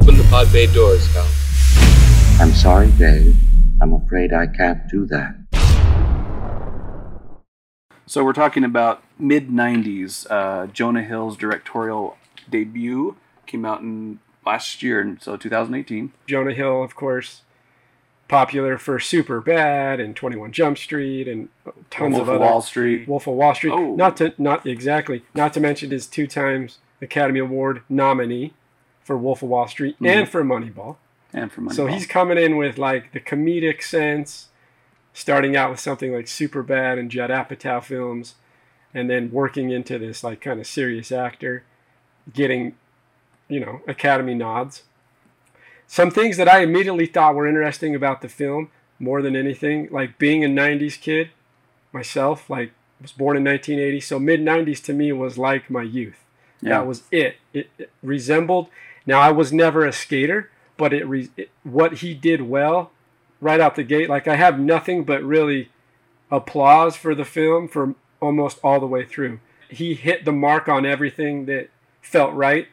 Open the pod bay doors, Cal. I'm sorry, Dave. I'm afraid I can't do that. So we're talking about mid '90s. Uh, Jonah Hill's directorial debut came out in last year, so 2018. Jonah Hill, of course, popular for Superbad and 21 Jump Street and tons Wolf of of other Wall Street. Wolf of Wall Street. Oh. Not to not exactly. Not to mention his two times Academy Award nominee for Wolf of Wall Street mm-hmm. and for Moneyball. and for Moneyball. So he's coming in with like the comedic sense, starting out with something like Superbad and Judd Apatow films, and then working into this like kind of serious actor, getting, you know, Academy nods. Some things that I immediately thought were interesting about the film, more than anything, like being a '90s kid, myself, like was born in 1980, so mid '90s to me was like my youth. Yeah. That was it. It, it resembled. Now I was never a skater, but it, re, it what he did well right out the gate. Like I have nothing but really applause for the film for almost all the way through. He hit the mark on everything that felt right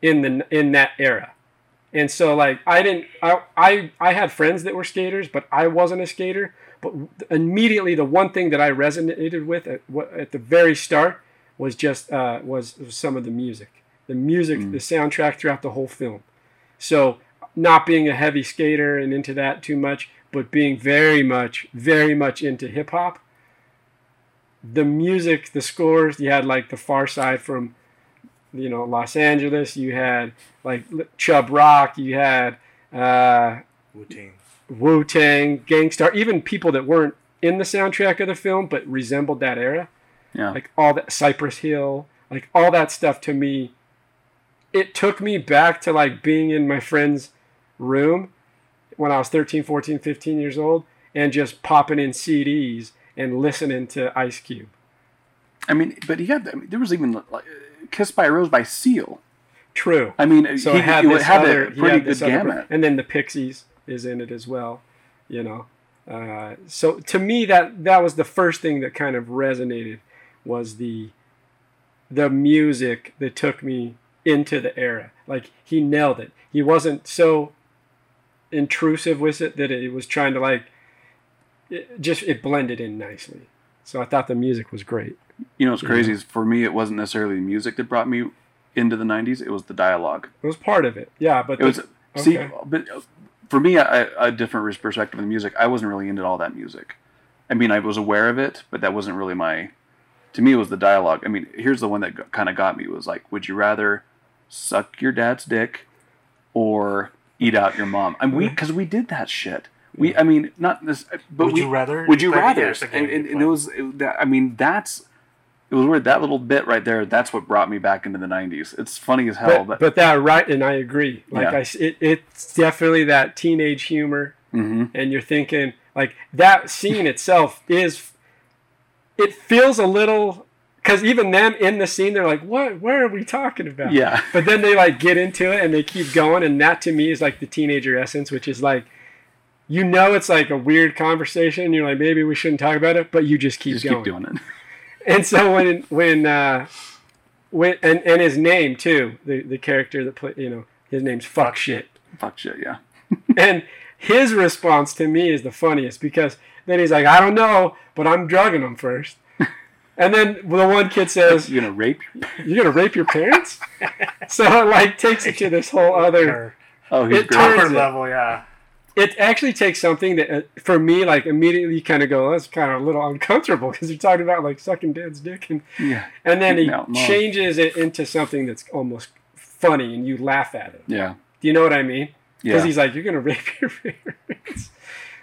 in the in that era. And so like I didn't I I, I had friends that were skaters, but I wasn't a skater. But immediately the one thing that I resonated with at, at the very start was just uh, was, was some of the music, the music, the soundtrack throughout the whole film. So not being a heavy skater and into that too much, but being very much, very much into hip hop. The music, the scores, you had like the Pharcyde from, you know, Los Angeles. You had like Chubb Rock. You had uh, Wu Tang. Wu Tang, Gang Starr, even people that weren't in the soundtrack of the film but resembled that era yeah. like all that Cypress Hill, like all that stuff to me, it took me back to like being in my friend's room when I was 13, 14, 15 years old and just popping in CDs and listening to Ice Cube. I mean, but he had. I mean, there was even like, "Kissed by a Rose" by Seal. True. I mean, So he had this had other, a pretty good other- gamut. and then the Pixies is in it as well, you know. Uh, so to me, that that was the first thing that kind of resonated was the the music that took me into the era. Like he nailed it. He wasn't so intrusive with it that it was trying to like it just it blended in nicely. So I thought the music was great. You know it's crazy is for me, it wasn't necessarily the music that brought me into the '90s. It was the dialogue. It was part of it. Yeah, but It was the- see, but for me, a, a different perspective of the music. I wasn't really into all that music. I mean, I was aware of it, but that wasn't really my. To me, it was the dialogue. I mean, here's the one that kind of got me was like, would you rather suck your dad's dick or eat out your mom? And we because we did that shit. We, I mean, not this, but Would we, you rather? Would you rather? yeah, it's like a and, and, and it was, it, that, I mean, that's. It was weird. That little bit right there. That's what brought me back into the '90s. It's funny as hell, but, but, but that right, and I agree. Like Yeah. I, it, it's definitely that teenage humor, hmm and you're thinking like that scene itself is. It feels a little because even them in the scene, they're like, "What? Where are we talking about?" Yeah. But then they like get into it and they keep going, and that to me is like the teenager essence, which is like, you know, it's like a weird conversation. You're like, maybe we shouldn't talk about it, but you just keep just going. keep doing it. And so when when uh, when and, and his name too, the the character that play, you know, his name's fuck shit, Fuck shit, yeah. and his response to me is the funniest because then he's like, I don't know, but I'm drugging him first. And then the one kid says, You gonna rape? "You're gonna rape your parents," so it like takes it to this whole other. Oh, It turns- it. level, yeah. It actually takes something that, uh, for me, like immediately you kind of go, "That's kind of a little uncomfortable" because you're talking about like sucking dad's dick and Yeah, and then he No, no. changes it into something that's almost funny and you laugh at it. yeah, Do you know what I mean? Because yeah. he's like, you're gonna rape your parents.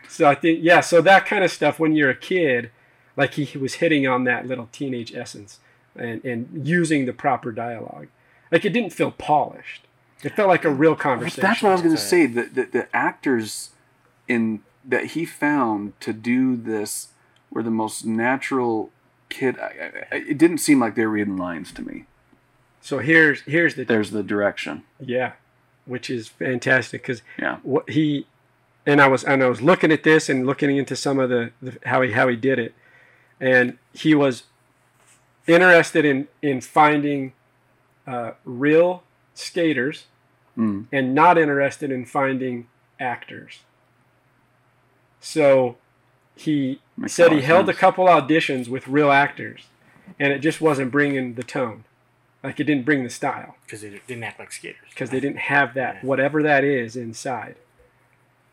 so I think, yeah. So that kind of stuff when you're a kid, like he, he was hitting on that little teenage essence and and using the proper dialogue. Like it didn't feel polished. It felt like a real conversation. that's what I was gonna say. The, the the actors in that he found to do this were the most natural kid. I, I- it didn't seem like they were reading lines to me. So here's here's the There's the direction. Yeah, which is fantastic because Yeah. what he and I was and I was looking at this and looking into some of the, the how he how he did it, and he was interested in in finding uh, real skaters Mm. and not interested in finding actors. So he Makes said he of held a couple auditions with real actors, and it just wasn't bringing the tone. Like it didn't bring the style because they didn't act like skaters. because they didn't have that, Yeah. whatever that is, inside.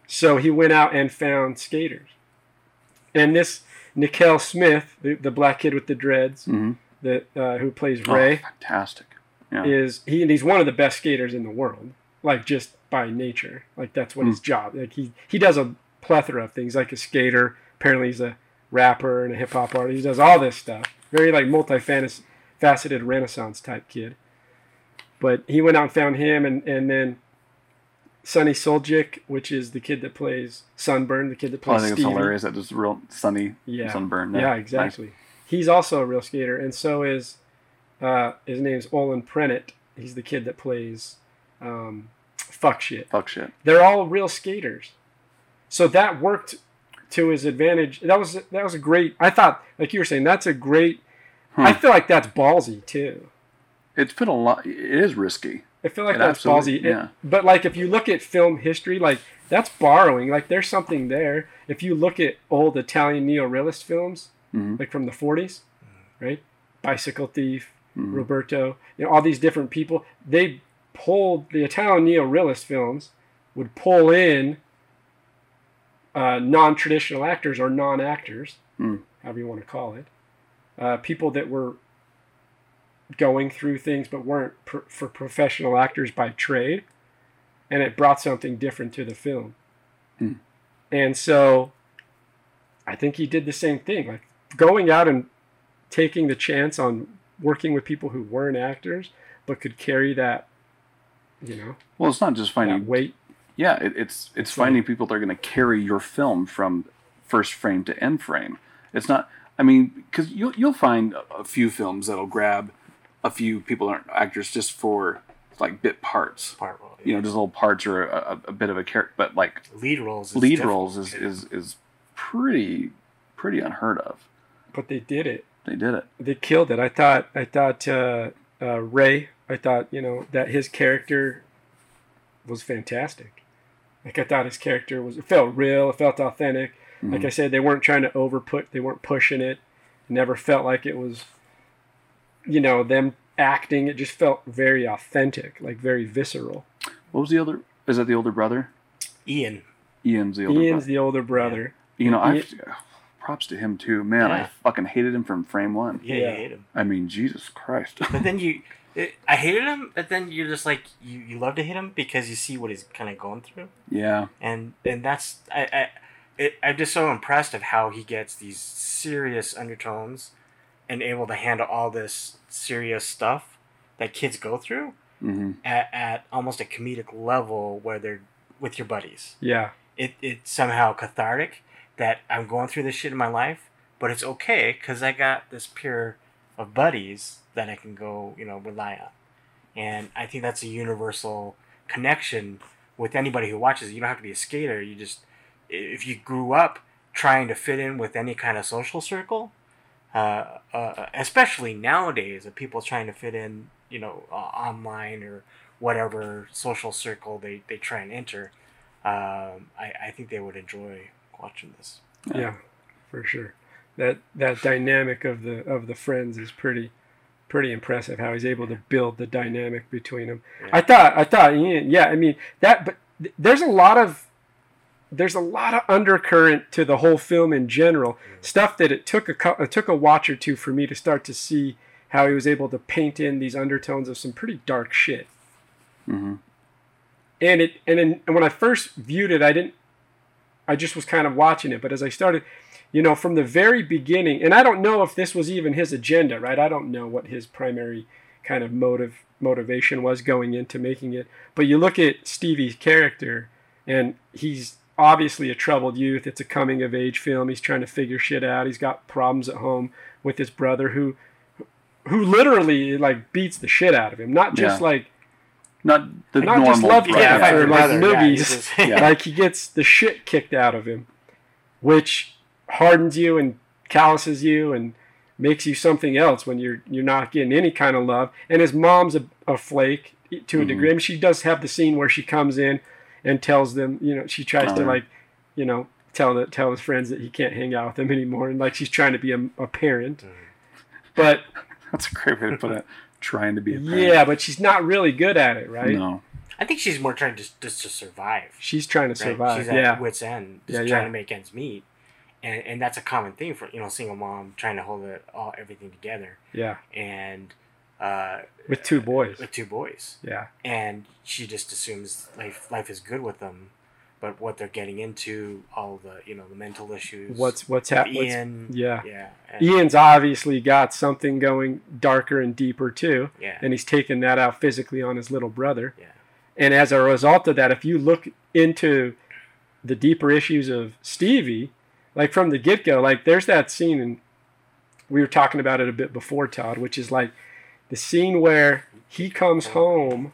So he went out and found skaters. And this Na-kel Smith, the, the black kid with the dreads, Mhm. that uh, who plays Oh, Ray, fantastic. Yeah. is he and he's one of the best skaters in the world like just by nature like that's what his job like he he does a plethora of things like a skater apparently he's a rapper and a hip-hop artist he does all this stuff very like multi-faceted renaissance type kid but he went out and found him and and then Sunny Suljic, which is the kid that plays Sunburn, the kid that Oh, I plays think it's Stevie. hilarious that it's real sunny Yeah. sunburn. Yeah, exactly. He's also a real skater, and so is uh, his name's Olan Prenatt. He's the kid that plays um, fuck shit. Fuck shit. They're all real skaters, so that worked to his advantage. That was that was a great. I thought, like you were saying, that's a great. Hmm. I feel like that's ballsy too. It's been a lot. It is risky. I feel like It that's ballsy. It- but like if you look at film history, like that's borrowing. Like there's something there. If you look at old Italian neo-realist films, Mhm. like from the 40s, right? Bicycle Thief, Mhm. Roberto, you know, all these different people. They pulled the Italian neo-realist films would pull in uh, non-traditional actors or non-actors, Mm. however you want to call it, uh, people that were going through things but weren't pr- for professional actors by trade, and it brought something different to the film. Hmm. And so, I think he did the same thing, like going out and taking the chance on working with people who weren't actors but could carry that, you know, Well, it's not just finding. weight. Yeah, it, it's it's So- finding people that are going to carry your film from first frame to end frame. It's not. I mean, because you'll you'll find a, a few films that'll grab a few people aren't actors just for like bit parts. Part role. You know, just little parts or a, a, a bit of a character, but like lead roles. Is lead roles is, is is pretty pretty unheard of. But they did it. They did it. they killed it. I thought I thought uh, uh, Ray. I thought you know that his character was fantastic. Like I thought his character was it felt real. It felt authentic. Like Mhm. I said, they weren't trying to overput. They weren't pushing it. It never felt like it was, you know, them acting. It just felt very authentic, like very visceral. What was the other? Is that the older brother? Ian. Ian's the older Ian's brother. the older brother. You know, I props to him too. Man, I fucking hated him from frame one. Yeah, Yeah. you hate him. I mean, Jesus Christ. But then you, it, I hated him. But then you're just like you, you love to hate him because you see what he's kind of going through, yeah. and and that's I I, it, I'm just so impressed of how he gets these serious undertones, and able to handle all this serious stuff that kids go through hmm at, at almost a comedic level where they're with your buddies. Yeah, it, it's somehow cathartic that I'm going through this shit in my life, but it's okay because I got this pair of buddies that I can go, you know, rely on. And I think that's a universal connection with anybody who watches. You don't have to be a skater. You just, if you grew up trying to fit in with any kind of social circle, uh, uh, especially nowadays, of people trying to fit in, you know, uh, online or whatever social circle they, they try and enter, um, I, I think they would enjoy watching this. yeah, for sure. That that dynamic of the of the friends is pretty pretty impressive. How he's able to build the dynamic between them. Yeah. I thought I thought yeah. I mean that, but th- there's a lot of there's a lot of undercurrent to the whole film in general. Stuff that it took a it took a watch or two for me to start to see how he was able to paint in these undertones of some pretty dark shit. hmm and it and, then and when I first viewed it, I didn't. I just was kind of watching it, but as I started, you know, from the very beginning, and I don't know if this was even his agenda, right? I don't know what his primary kind of motive motivation was going into making it. But you look at Stevie's character, and he's obviously a troubled youth. It's a coming of age film. He's trying to figure shit out. He's got problems at home with his brother, who who literally like beats the shit out of him. Not just Yeah. like Not the Not normal. just love brother. Yeah, fight like brother, yeah, movies. he's just- Yeah. like he gets the shit kicked out of him, which hardens you and calluses you and makes you something else when you're you're not getting any kind of love. And his mom's a, a flake to a Mhm. degree. I mean, she does have the scene where she comes in and tells them, you know, she tries Oh, to like, you know, tell the tell his friends that he can't hang out with them anymore, and like she's trying to be a, a parent. Mhm. But That's a great way to put it. Trying to be a parent. yeah, but she's not really good at it, right? No. I think she's more trying to just to survive. She's trying to Right? survive. She's at yeah. wits end, just Yeah, trying yeah. to make ends meet, and and that's a common thing for you know single mom trying to hold it all everything together, Yeah. and uh, With two boys. with two boys, Yeah. and she just assumes life life is good with them, but what they're getting into, all the you know the mental issues. What's what's happening? Yeah. yeah, Ian's obviously got something going darker and deeper too, yeah, and he's taking that out physically on his little brother. yeah. And as a result of that, if you look into the deeper issues of Stevie, like from the get go, like there's that scene, and we were talking about it a bit before, Todd, which is like the scene where he comes home.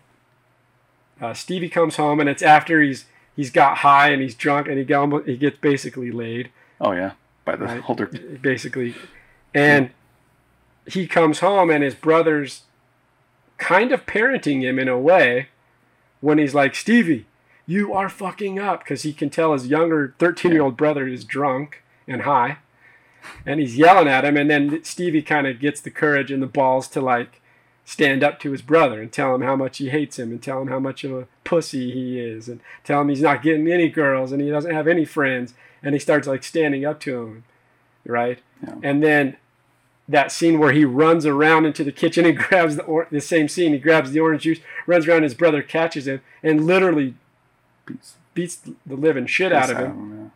Uh, Stevie comes home, and it's after he's he's got high and he's drunk, and he got he gets basically laid Oh yeah. By the Right. older. basically. And he comes home and his brother's kind of parenting him in a way when he's like, Stevie, you are fucking up. Because he can tell his younger 13 year old brother is drunk and high. And he's yelling at him. And then Stevie kind of gets the courage and the balls to like stand up to his brother and tell him how much he hates him and tell him how much of a pussy he is and tell him he's not getting any girls and he doesn't have any friends. And he starts like standing up to him right? Yeah. And then that scene where he runs around into the kitchen and grabs the or- the same scene. He grabs the orange juice, runs around. His brother catches him and literally Beats, beats the living shit out of him, yeah.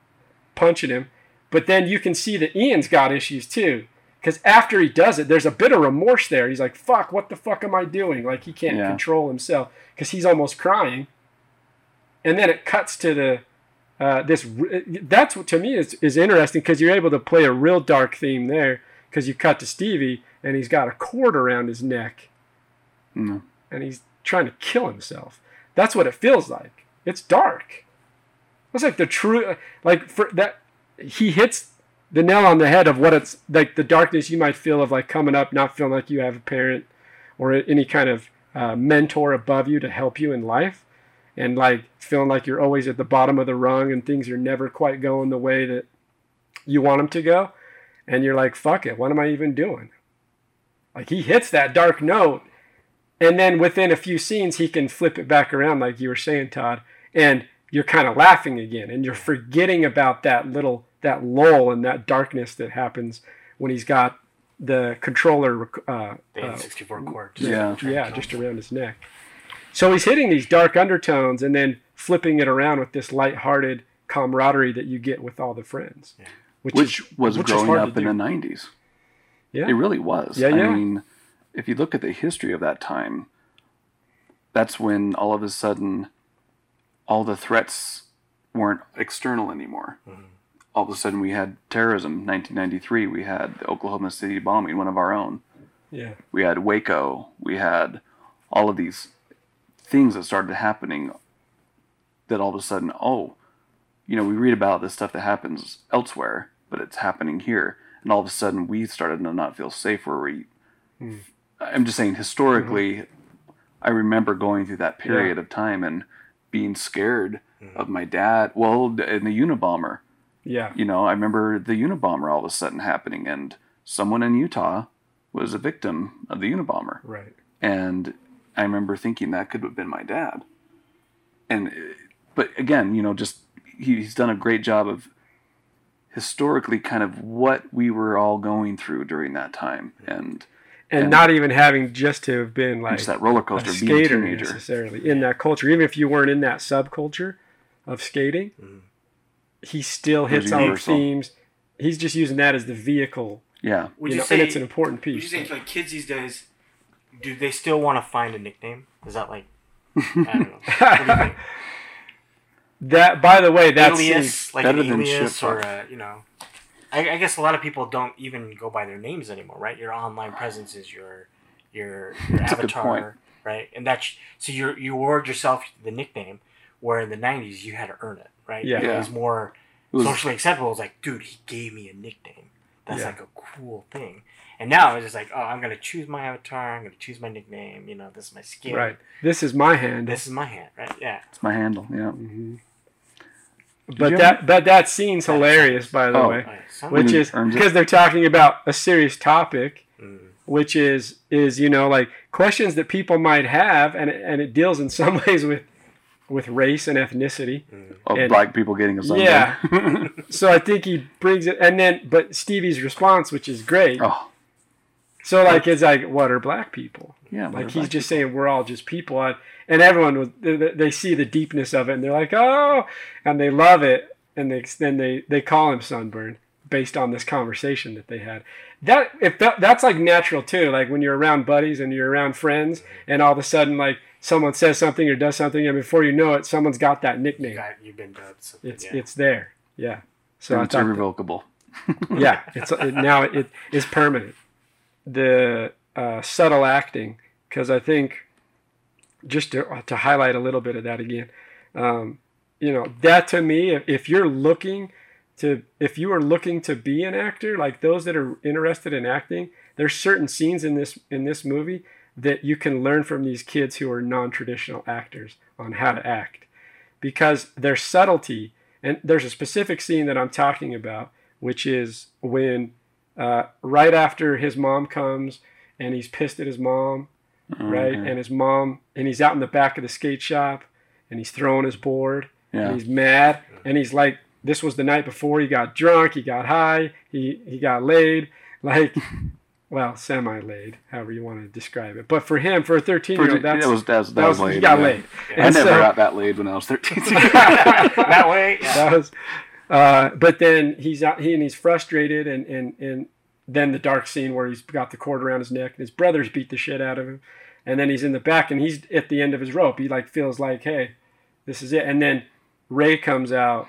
punching him. But then you can see that Ian's got issues too. Because after he does it, there's a bit of remorse there. He's like, fuck, what the fuck am I doing? Like, he can't Yeah. control himself because he's almost crying. And then it cuts to the, uh, this, that's what to me is, is interesting because you're able to play a real dark theme there because you cut to Stevie and he's got a cord around his neck No. and he's trying to kill himself. That's what it feels like. It's dark. It's like the true, like for that, he hits the nail on the head of what it's like the darkness you might feel of like coming up, not feeling like you have a parent or any kind of uh, mentor above you to help you in life, and like feeling like you're always at the bottom of the rung and things are never quite going the way that you want them to go, and you're like, fuck it, what am I even doing? Like he hits that dark note and then within a few scenes he can flip it back around like you were saying todd and you're kind of laughing again and you're forgetting about that little that lull and that darkness that happens when he's got the controller uh, The uh, N64 cord. Yeah. yeah just around his neck so he's hitting these dark undertones and then flipping it around with this light-hearted camaraderie that you get with all the friends Yeah. which, Which is, was which is growing up to in the 90s. yeah It really was. Yeah, yeah. I mean, if you look at the history of that time, that's when all of a sudden all the threats weren't external anymore. Mhm. All of a sudden we had terrorism, 1993, we had the Oklahoma City bombing, one of our own. yeah We had Waco, we had all of these things that started happening that all of a sudden, oh, you know, we read about this stuff that happens elsewhere, but it's happening here. And all of a sudden we started to not feel safe where we Hmm. I'm just saying historically I remember going through that period of time and being scared Mhm. of my dad. Well, in the Unabomber, yeah you know, I remember the Unabomber all of a sudden happening, and someone in Utah was a victim of the Unabomber. right And I remember thinking that could have been my dad. And, but again, you know, just he, he's done a great job of historically kind of what we were all going through during that time. And, and, And- not even having just to have been like just that roller a coaster being a skater teenager. necessarily in that culture. Even if you weren't in that subculture of skating, Mhm. he still hits on universal. themes. He's just using that as the vehicle, Yeah. Would you you, know, say? and it's an important would you piece. say like kids these days? Do they still want to find a nickname? Is that like I don't know. What do you think? that, by the way, that's alias, like better an than alias, shit, or fuck. uh, you know, I, I guess a lot of people don't even go by their names anymore, right? Your online presence is your your your That's a good point. avatar, right? And that's so you you award yourself the nickname. Where in the '90s you had to earn it, right? Yeah. it was more It was, socially acceptable. It's like, dude, he gave me a nickname. That's Yeah. like a cool thing. And now it's just like, oh, I'm gonna choose my avatar. I'm gonna choose my nickname. You know, this is my skin. Right. This is my hand. This is my hand. Right. Yeah. It's my handle. Yeah. Mhm. You But have- that but that scene's hilarious, by the Oh. way, Oh, yeah. Some- which is because they're talking about a serious topic, Mm. which is is you know like questions that people might have, and it, and it deals in some ways with with race and ethnicity. Of And- black people getting a sunburn. Yeah. So I think he brings it, and then but Stevie's response, which is great. oh. So like it's like what are black people? Yeah. Like he's black just saying we're all just people, and, and everyone was they, they- they see the deepness of it, and they're like oh, and they love it, and they then they they call him sunburn based on this conversation that they had. That if that, that's like natural too, like when you're around buddies and you're around friends, and all of a sudden like someone says something or does something, and before you know it, someone's got that You nickname. got, you've been dubbed. something, It's yeah. it's there, yeah. So And it's thought that- irrevocable. yeah, it's it, now it is permanent. The uh, subtle acting, because I think just to, to highlight a little bit of that again, um, you know, that to me, if, if you're looking to, if you are looking to be an actor, like those that are interested in acting, there's certain scenes in this in this movie that you can learn from these kids who are non-traditional actors on how to act, because their subtlety. And there's a specific scene that I'm talking about which is when uh, right after his mom comes and he's pissed at his mom, right? And his mom, and he's out in the back of the skate shop and he's throwing his board Yeah. and he's mad and he's like, this was the night before he got drunk, he got high, he, he got laid, like, well, semi laid, however you want to describe it. But for him, for a 13 year old, that's, that was that was, that that was was, laid. he got yeah. laid. I And never so- got that laid when I was thirteen. that way. Yeah. that was uh, but then he's out he and he's frustrated and and and then the dark scene where he's got the cord around his neck and his brothers beat the shit out of him. And then he's in the back and he's at the end of his rope. He like feels like hey this is it. And then ray comes out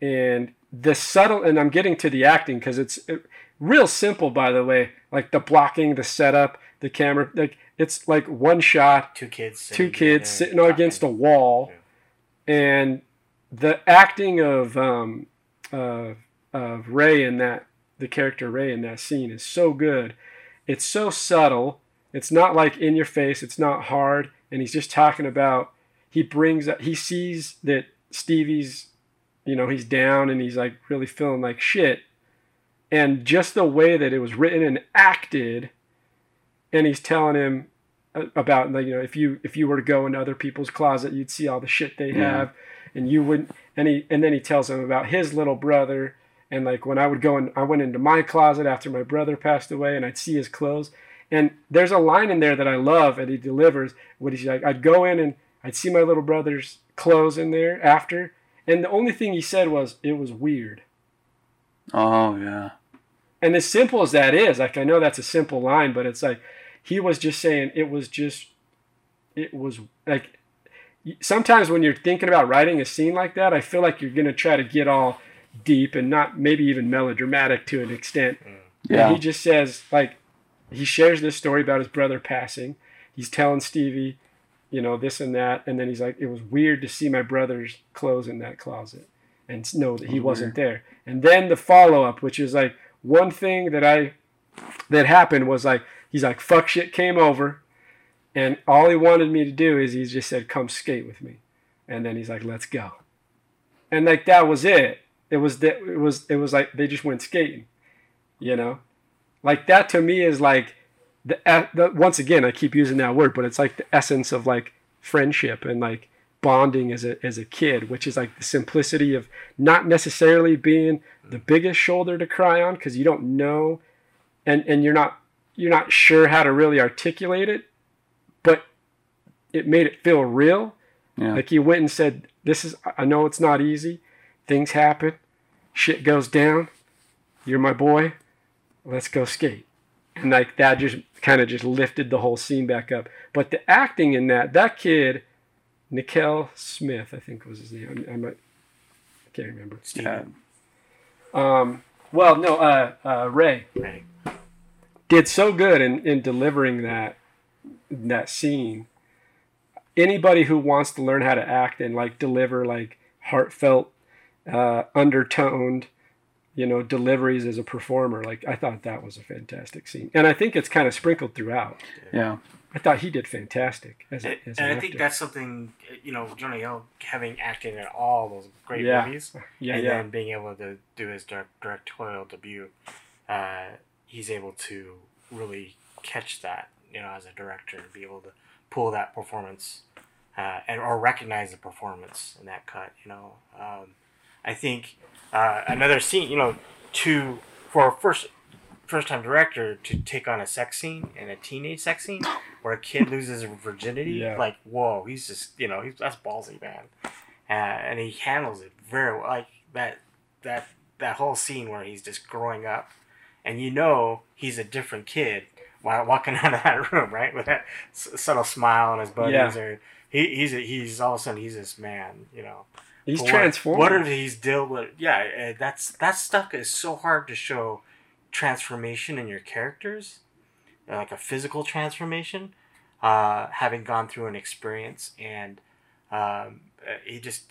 and the subtle and i'm getting to the acting because it's it, real simple by the way like the blocking the setup the camera like it's like one shot Two kids. two kids sitting against a wall, and the acting of um, uh, of Ray in that the character Ray in that scene is so good. It's so subtle. It's not like in your face. It's not hard. And he's just talking about. He brings. Up, he sees that Stevie's, you know, he's down and he's like really feeling like shit. And just the way that it was written and acted, and he's telling him uh, about like you know if you if you were to go into other people's closet you'd see all the shit they Yeah. have and you wouldn't and he and then he tells him about his little brother and like when I would go and I went into my closet after my brother passed away and I'd see his clothes. And there's a line in there that I love and he delivers what he's like I'd go in and I'd see my little brother's clothes in there after. And the only thing he said was it was weird. Oh yeah. and as simple as that is, like I know that's a simple line, but it's like he was just saying it was just it was like sometimes when you're thinking about writing a scene like that, I feel like you're gonna try to get all deep and not maybe even melodramatic to an extent. Yeah. And he just says like he shares this story about his brother passing. He's telling Stevie, you know, this and that, and then he's like, it was weird to see my brother's clothes in that closet and know that he was wasn't there. And then the follow up, which is like one thing that I that happened was like he's like fuck shit came over, and all he wanted me to do is he just said come skate with me, and then he's like let's go, and like that was it. It was that it was it was like they just went skating, you know, like that to me is like the, e- the once again I keep using that word, but it's like the essence of like friendship and like bonding as a as a kid, which is like the simplicity of not necessarily being the biggest shoulder to cry on because you don't know, and and you're not you're not sure how to really articulate it, but it made it feel real. Yeah. Like you went and said, "This is I know it's not easy. Things happen, shit goes down. You're my boy. Let's go skate." And like that just kind of just lifted the whole scene back up. But the acting in that, that kid, Na-kel Smith, I think was his name. I, I might, I can't remember. yeah. Um, well, no, uh, uh, Ray Right. did so good in, in delivering that that scene. Anybody who wants to learn how to act and like deliver like heartfelt, uh, undertoned, you know, deliveries as a performer. Like I thought that was a fantastic scene, and I think it's kind of sprinkled throughout. Yeah. I thought he did fantastic as, a, And, as and an I think actor. that's something you know Jonah Hill having acted in all those great Yeah. movies, yeah, and yeah, then being able to do his directorial debut, uh, he's able to really catch that you know as a director and be able to pull that performance uh, and or recognize the performance in that cut. You know, um, I think uh, another scene. You know, to for a first first time director to take on a sex scene and a teenage sex scene where a kid loses her virginity. Yeah. Like, whoa, he's just you know he's that's ballsy, man. Uh, and he handles it very well. Like that that that whole scene where he's just growing up, and you know he's a different kid while walking out of that room, right? With that s- subtle smile on his buddies, Yeah. or he, he's a, he's all of a sudden he's this man, you know. He's But what- transformed. What if he's dealt with? Yeah, uh, that's that stuff is so hard to show transformation in your characters, uh, like a physical transformation, uh, having gone through an experience, and um, uh, he just.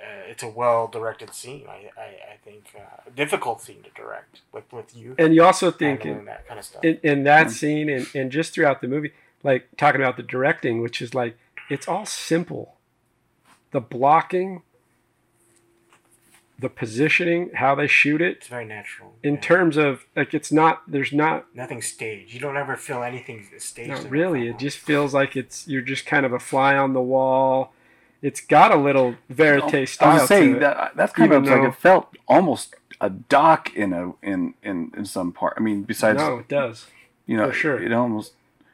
Uh, it's a well directed scene. I, I, I think uh, a difficult scene to direct with with you and you also think in, that kind of stuff. in, in that scene and, and just throughout the movie, like talking about the directing, which is like it's all simple. The blocking, the positioning, how they shoot it, it's very natural. in yeah. terms of like it's not there's not nothing staged. You don't ever feel anything staged. not really. It just feels like it's you're just kind of a fly on the wall. It's got a little verite I style was saying to it. that uh, that's kind even of like it felt almost a doc in a in in in some part. I mean, besides no, it does. you know, for sure. it almost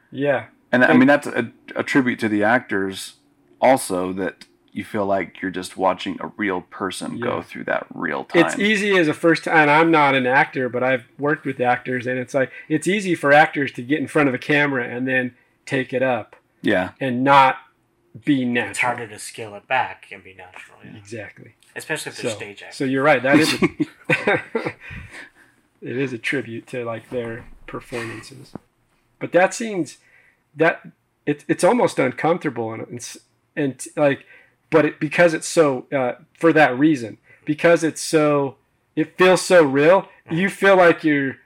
Yeah, and I mean that's a, a tribute to the actors also that you feel like you're just watching a real person go through that real time. it's easy as a first time. I'm not an actor, but I've worked with actors, and it's like it's easy for actors to get in front of a camera and then take it up Yeah, and not be natural. It's harder to scale it back and be natural, yeah. Exactly. especially if they're So, stage actors. so you're right. That is a, it is a tribute to like their performances. But that scene's that it, it's almost uncomfortable and and, and like, but it because it's so uh, for that reason because it's so it feels so real. You feel like you're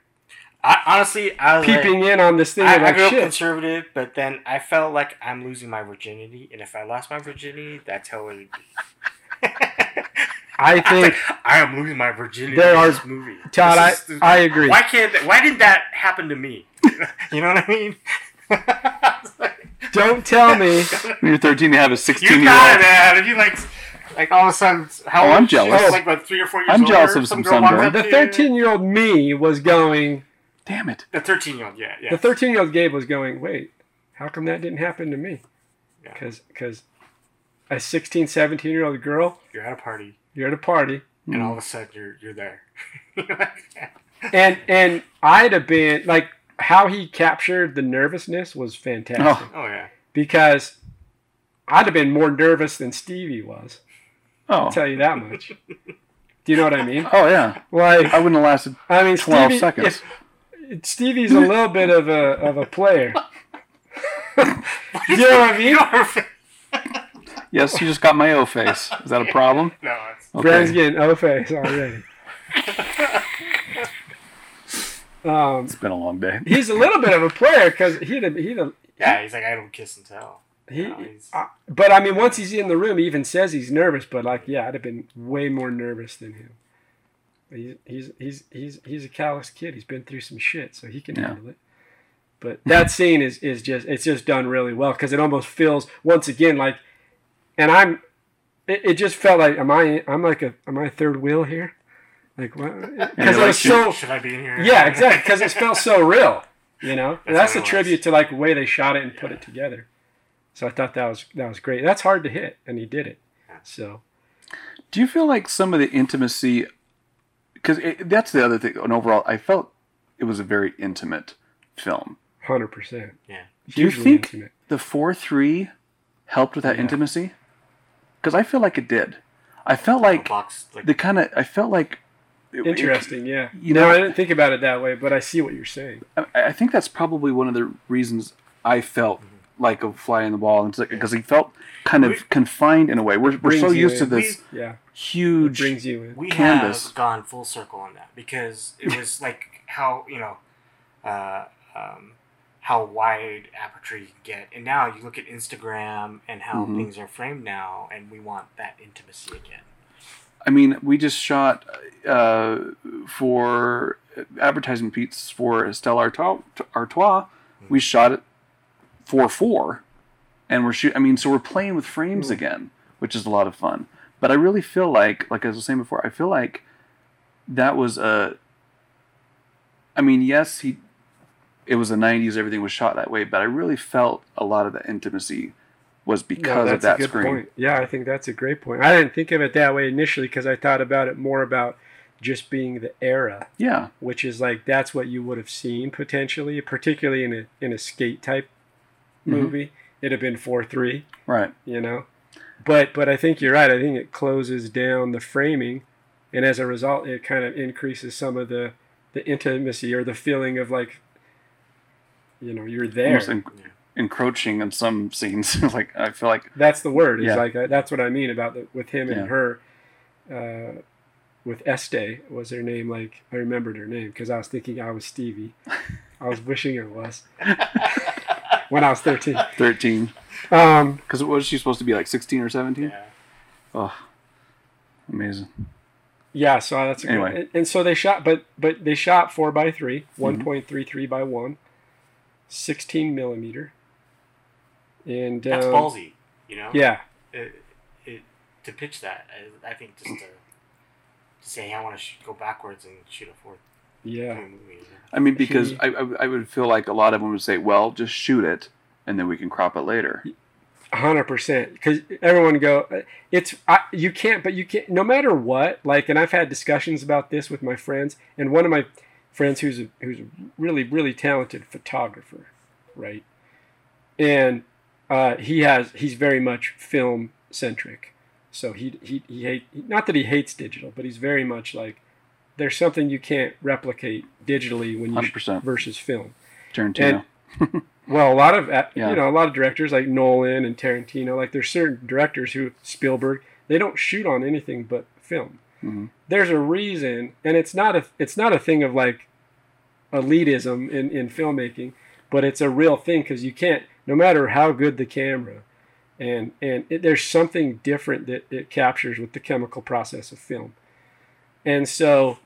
I, honestly, I was like- peeping in on this thing. I, you're I like, grew up shit. conservative, but then I felt like I'm losing my virginity, and if I lost my virginity, that's how it would be. I think I am losing my virginity There in are- this movie. Todd, I, is- I agree. why can't? that- Why didn't that happen to me? you know what I mean? Don't tell me. when you're 13, you have a 16 you year got it, old. man. If you like, like all of a sudden, how Oh, old I'm jealous. She's Like about three or four years I'm jealous of some girl walks sunburn. up The to you. 13 year old me was going. Damn it! The thirteen year old, yeah, yeah. The 13 year old Gabe was going, wait, how come that didn't happen to me? Yeah. Because a 16, 17 year old girl, You're at a party, you're at a party, and all of a sudden you're you're there. and and I'd have been like, how he captured the nervousness was fantastic. Oh. oh yeah. Because I'd have been more nervous than Stevie was. Oh, I'll tell you that much. Do you know what I mean? oh yeah. Like, I wouldn't have lasted I mean, 12 Stevie, seconds. if- Stevie's a little bit of a of a player. you know what I mean? Yes, you just got my O face. Is that a problem? no, it's Okay. Brad's getting O face already. Um, It's been a long day. he's a little bit of a player because he'd have, he'd have, yeah. He's like I don't kiss and tell. he. No, he's- uh, but I mean, once he's in the room, he even says he's nervous. But like, yeah, I'd have been way more nervous than him. He's he's he's he's he's a callous kid. He's been through some shit, so he can Yeah. handle it. But that scene is is just it's just done really well because it almost feels once again like, and I'm, it, it just felt like am I I'm like a am I a third wheel here, like what? Because you're it like, was so should I be in here? yeah exactly because it felt so real, you know. And That's that's a was. tribute to like the way they shot it and put it together. So I thought that was that was great. That's hard to hit, and he did it. So Do you feel like some of the intimacy? Because that's the other thing. And overall, I felt it was a very intimate film. hundred percent. Yeah. Do you think intimate. the four three helped with that Yeah. intimacy? Because I feel like it did. I felt like box like the kind of. I felt like. It- it- Interesting, yeah. you no, know- I didn't think about it that way, but I see what you're saying. I, I think that's probably one of the reasons I felt like a fly in the wall, and because he felt kind of We- confined in a way. We're, we're so used to in. this Yeah, it huge. brings you in. we canvas. have gone full circle on that because it was like how you know uh, um, how wide aperture you can get and now you look at instagram and how Mhm. things are framed now and we want that intimacy again I mean, we just shot uh, for advertising piece for Stella Artois. Artois. We shot it four four, and we're shoot. I mean, so we're playing with frames Mm. again, which is a lot of fun. But I really feel like, like I was saying before, I feel like that was a. I mean, yes, he. It was the '90s; everything was shot that way. But I really felt a lot of the intimacy was No, because of that's that a good screen. point. Yeah, I think that's a great point. I didn't think of it that way initially because I thought about it more about just being the era, Yeah, which is like that's what you would have seen potentially, particularly in a in a skate type Mhm. movie. It'd have been four three, right. you know. But but I think you're right. I think it closes down the framing, and as a result, it kind of increases some of the the intimacy or the feeling of like, you know, you're there. Almost en- encroaching in some scenes. like I feel like That's the word. Is Yeah. like uh, that's what I mean about the, with him and Yeah. her. Uh, with Estee was her name. Like I remembered her name because I was thinking I was Stevie. I was wishing it was when I was thirteen. thirteen. Um, Because was she supposed to be like sixteen or seventeen? yeah Oh, amazing. yeah, so that's a good, Anyway. and, and so they shot, but but they shot four by three, Mm-hmm. one point three three by one, 16 millimeter, and that's um, ballsy you know Yeah, it, it, to pitch that I, I think just to, to say hey, i want to sh- go backwards and shoot a fourth yeah. movie you? I mean, because I, I I would feel like a lot of them would say, "Well, just shoot it, and then we can crop it later." hundred percent because everyone go it's I, you can't but you can't no matter what like and i've had discussions about this with my friends and one of my friends who's a who's a really really talented photographer right and uh, he has he's very much film centric so he he, he hate not that he hates digital but he's very much like there's something you can't replicate digitally when you 100%. versus film Tarantino. well, a lot of uh, Yeah. you know a lot of directors like Nolan and Tarantino, like there's certain directors who Spielberg, they don't shoot on anything but film. Mhm. There's a reason, and it's not a it's not a thing of like elitism in in filmmaking, but it's a real thing because you can't no matter how good the camera, and and it, there's something different that it captures with the chemical process of film, and so.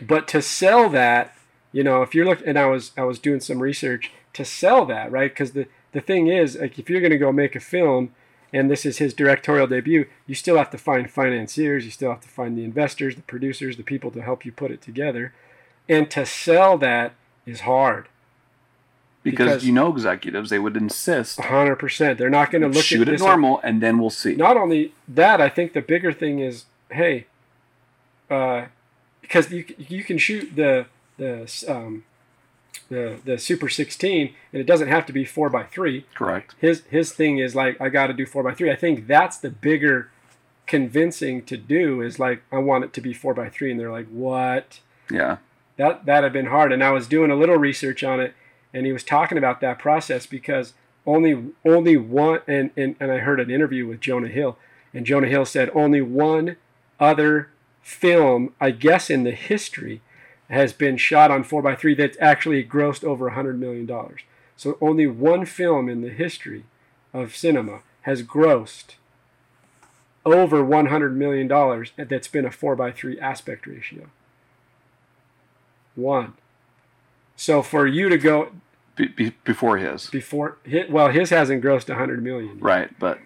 But to sell that you know if you're looking and i was i was doing some research to sell that right? Because the the thing is like if you're going to go make a film and this is his directorial debut you still have to find financiers you still have to find the investors the producers the people to help you put it together. And to sell that is hard because, because- you know executives, they would insist 100% they're not going to look shoot at it normal, and then we'll see. not only that, I think the bigger thing is, hey, uh, because you you can shoot the the um, the the Super 16, and it doesn't have to be four by three. Correct. His his thing is like I got to do four by three. I think that's the bigger convincing to do is like I want it to be four by three, and they're like, what? Yeah. that that had been hard and i was doing a little research on it and he was talking about that process because only only one and, and, and i heard an interview with jonah hill and jonah hill said only one other film i guess in the history has been shot on 4x3 that's actually grossed over $100 million so only one film in the history of cinema has grossed over $100 million that's been a 4x3 aspect ratio one. So for you to go Be, be, before his. before, hi- well, his hasn't grossed a 100 million. yet. Right, but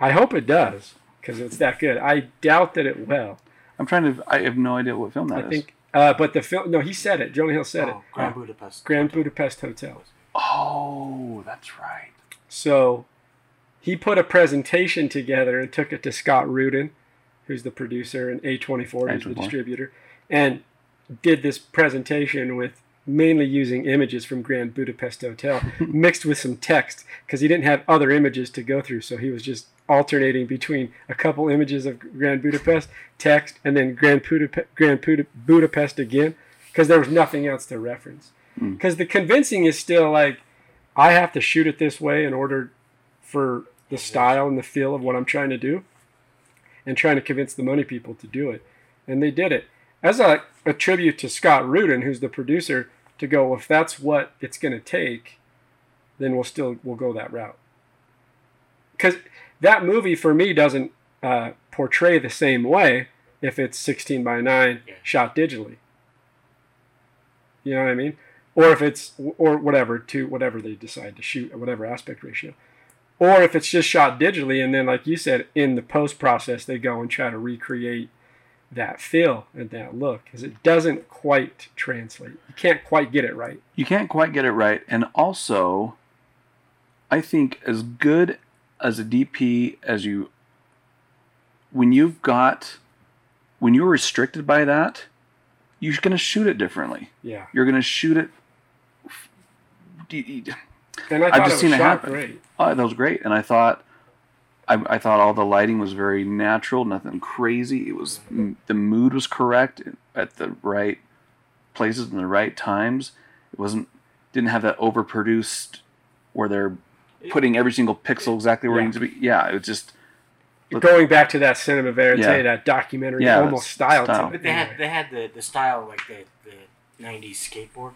I hope it does because it's that good. I doubt that it will. I'm trying to. I have no idea what film that I is. think, uh, but the film, no, he said it. Jonah Hill said oh, it. grand budapest Grand Budapest Hotel. Oh, that's right. So he put a presentation together and took it to Scott Rudin, who's the producer, and A24, who's the A24. distributor, and did this presentation with mainly using images from Grand Budapest Hotel mixed with some text because he didn't have other images to go through. So he was just alternating between a couple images of Grand Budapest, text, and then Grand, Budap- Grand Buda- Budapest again because there was nothing else to reference. Mm. Because the convincing is still like, I have to shoot it this way in order for the style and the feel of what I'm trying to do, and trying to convince the money people to do it, and they did it as a, a tribute to Scott Rudin, who's the producer, to go if that's what it's going to take, then we'll still we'll go that route. Because that movie for me doesn't uh, portray the same way if it's 16 by 9 Yeah. shot digitally. You know what I mean? Or if it's or whatever to whatever they decide to shoot at whatever aspect ratio. Or if it's just shot digitally and then like you said in the post process they go and try to recreate that feel and that look because it doesn't quite translate. You can't quite get it right. you can't quite get it right and also i think as good as a dp as you when you've got when you're restricted by that you're going to shoot it differently Yeah. you're going to shoot it And I I've just it seen it happen. great. oh, that was great and i thought I, I thought all the lighting was very natural nothing crazy it was the mood was correct at the right places and the right times it wasn't didn't have that overproduced where they're putting every single pixel exactly where Yeah. it needs to be yeah it was just But- Going back to that cinema verite, Yeah. that documentary Yeah, almost that's style, style. But they had they had the, the style like the the '90s skateboard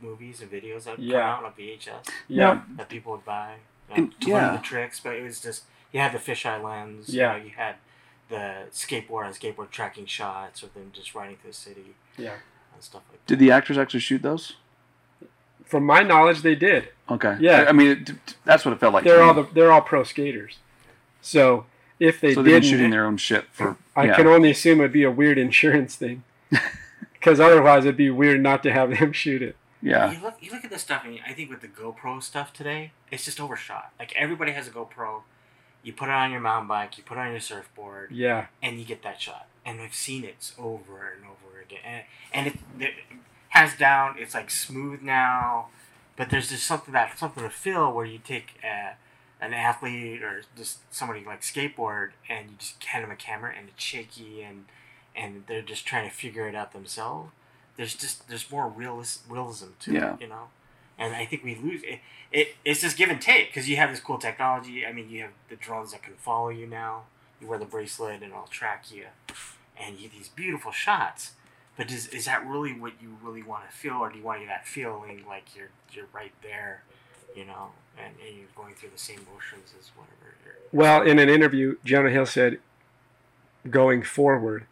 movies and videos that Yeah. come out on VHS yeah. that people would buy And- learn yeah. the tricks. But it was just you had the fisheye lens. Yeah. You, know, you had the skateboard and skateboard tracking shots of them just riding through the city Yeah. and stuff like that. did the actors actually shoot those From my knowledge, they did. okay Yeah. i, I mean it, that's what it felt like They're me. all the, they're all pro skaters. So if they so they've been didn't, shooting their own shit for I yeah. can only assume it'd be a weird insurance thing. Because otherwise, it'd be weird not to have them shoot it. yeah You look you look at this stuff and I think with the GoPro stuff today, it's just overshot. Like everybody has a GoPro. You put it on your mountain bike, you put it on your surfboard, Yeah. and you get that shot. And I've seen it over and over again. And, and it, it hands down, it's like smooth now. But there's just something that something to feel where you take a, an athlete or just somebody like skateboard and you just hand them a camera and it's shaky and and they're just trying to figure it out themselves. There's just there's more realis- realism to Yeah. it, you know. And I think we lose it. it it's just give and take because you have this cool technology. I mean, you have the drones that can follow you now. You wear the bracelet and it'll track you, and you these beautiful shots. But is, is that really what you really want to feel, or do you want that feeling like you're you're right there, you know, and, and you're going through the same motions as whatever. Well, in an interview, Jonah Hill said, going forward,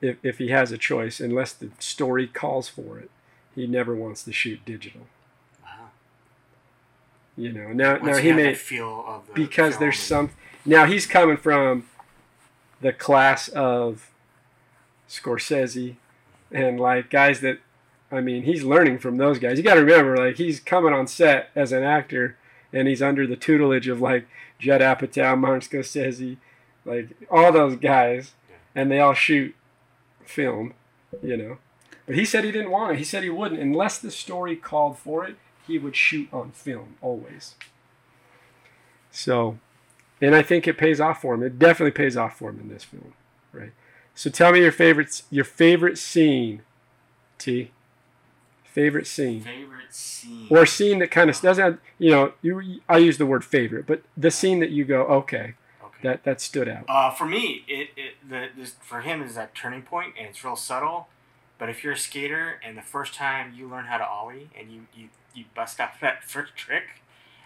if, if he has a choice, unless the story calls for it, he never wants to shoot digital. You know, now Once now he may feel of the because film there's some now he's coming from the class of Scorsese and like guys that I mean he's learning from those guys. You got to remember like he's coming on set as an actor and he's under the tutelage of like Judd Apatow, Martin Scorsese, like all those guys, and they all shoot film, you know. But he said he didn't want it. He said he wouldn't unless the story called for it. He would shoot on film always. So, and I think it pays off for him. It definitely pays off for him in this film, right? So tell me your favorite your favorite scene, T. Favorite scene favorite scene or scene that kind of doesn't have, you know you I use the word favorite, but the scene that you go okay Okay. that that stood out. Uh, for me, it, it the this, for him is that turning point, and it's real subtle. But if you're a skater and the first time you learn how to ollie and you you, you bust out that first trick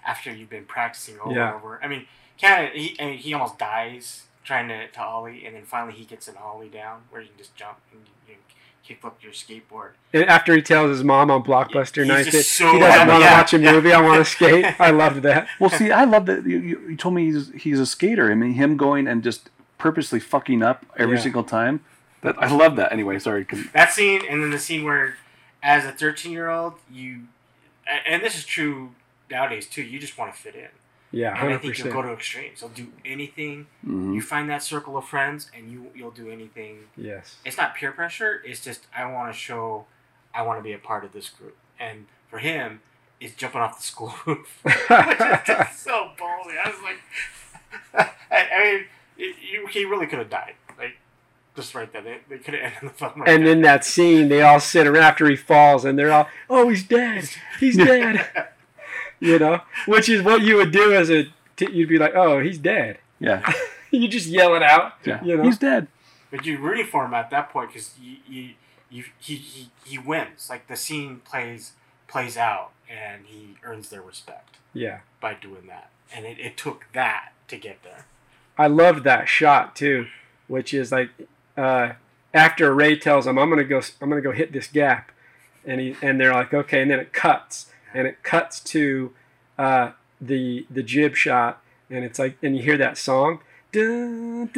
after you've been practicing over Yeah. and over, I mean, kind of he I mean, he almost dies trying to, to ollie, and then finally he gets an ollie down where you can just jump and you, you kick up your skateboard. And after he tells his mom on Blockbuster He's night that so he doesn't want to Yeah, watch a movie, I want to skate. I loved that. Well, see, I love that you, you, you told me he's he's a skater. I mean, him going and just purposely fucking up every Yeah. single time. That I love that. Anyway, sorry. Can, That scene, and then the scene where, as a 13 year old, you, a- and this is true nowadays too, you just want to fit in. Yeah, And I think you'll go to extremes. You'll do anything. Mhm. You find that circle of friends, and you you'll do anything. Yes. It's not peer pressure. It's just I want to show, I want to be a part of this group. And for him, it's jumping off the school roof, which is just so ballsy. I was like, I, I mean, it, you, he really could have died. Like just right there, they, they could have ended the film. Right And there. in that scene, they all sit around after he falls, and they're all, "Oh, he's dead! He's dead!" you know, which is what you would do as a. T- you'd be like, oh, he's dead. Yeah. you just yell it out. Yeah. You know? He's dead. But you're rooting for him at that point because you, you, you, he, he, he wins. Like the scene plays plays out, and he earns their respect Yeah. by doing that. And it, it took that to get there. I loved that shot too, which is like uh, after Ray tells him, "I'm gonna go, I'm gonna go hit this gap," and he and they're like, "Okay," and then it cuts, and it cuts to uh, the the jib shot, and it's like, and you hear that song. And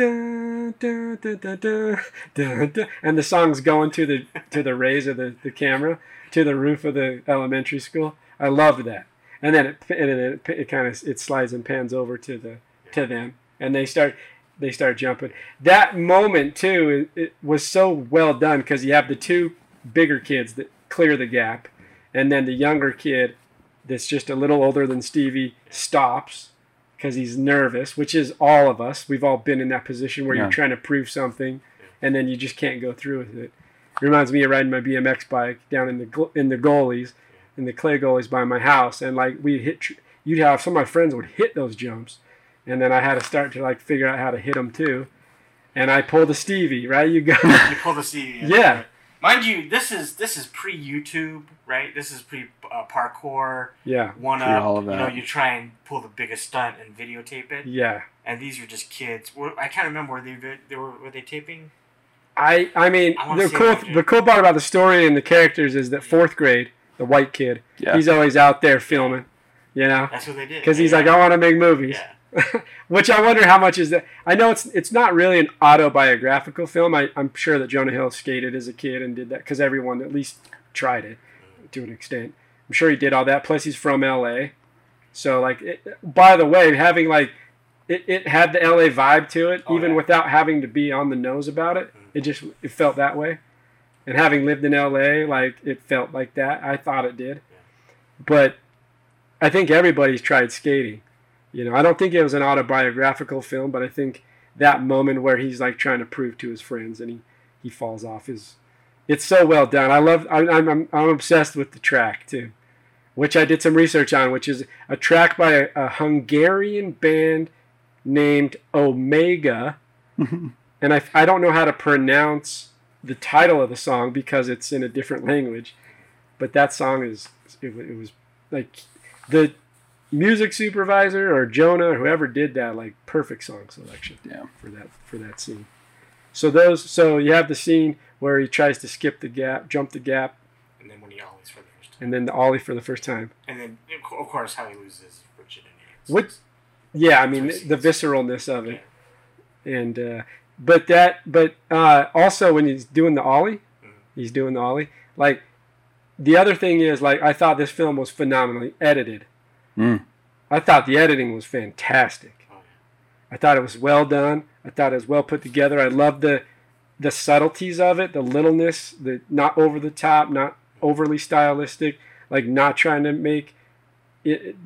the song's going to the to the rays of the, the camera to the roof of the elementary school. I loved that, and then it and then it, it kind of it slides and pans over to the to them, and they start they start jumping. That moment too, it, it was so well done because you have the two bigger kids that clear the gap, and then the younger kid that's just a little older than Stevie stops because he's nervous, which is all of us. We've all been in that position where Yeah. you're trying to prove something, and then you just can't go through with it. It reminds me of riding my BMX bike down in the in the goalies, in the clay goalies by my house, and like we hit. You'd have some of my friends would hit those jumps, and then I had to start to like figure out how to hit them too. And I pulled a Stevie, right? You go, You pull the CD. Yeah. Mind you, this is this is pre YouTube, right? This is pre uh, parkour, yeah, one Pre up. all of that. You know, you try and pull the biggest stunt and videotape it. yeah. And these are just kids. Were- I can't remember were they they were were they taping? I I mean I the cool what the cool part about the story and the characters is that fourth grade, the white kid, Yeah. he's always out there filming, you know, That's what they did. because he's Yeah. like I want to make movies. yeah. Which I wonder how much is that. I know it's it's not really an autobiographical film. I, I'm sure that Jonah Hill skated as a kid and did that because everyone at least tried it to an extent. I'm sure he did all that. Plus, he's from L.A. So, like, it, by the way, having like it, it had the L.A. vibe to it, Oh, even yeah. without having to be on the nose about it. Mm-hmm. It just it felt that way. And having lived in L.A., like it felt like that. I thought it did. But I think everybody's tried skating. You know, I don't think it was an autobiographical film, but I think that moment where he's like trying to prove to his friends and he, he falls off is it's so well done. I love I, I'm, I'm I'm obsessed with the track too, which I did some research on, which is a track by a, a Hungarian band named Omega, and I I don't know how to pronounce the title of the song because it's in a different language, but that song is it, it was like the music supervisor or Jonah or whoever did that like perfect song selection Yeah. for that for that scene. So those so you have the scene where he tries to skip the gap, jump the gap, And then when he ollies for the first time. and then the ollie for the first time. And then of course how he loses virginity. It's- What? Yeah, I mean the visceralness of it, and uh, but that but uh, also when he's doing the ollie, he's doing the ollie. Like the other thing is like I thought this film was phenomenally edited. Mm. I thought the editing was fantastic. Oh, I thought it was well done. I thought it was well put together. I love the the subtleties of it, the littleness, the not over the top, not overly stylistic, like not trying to make it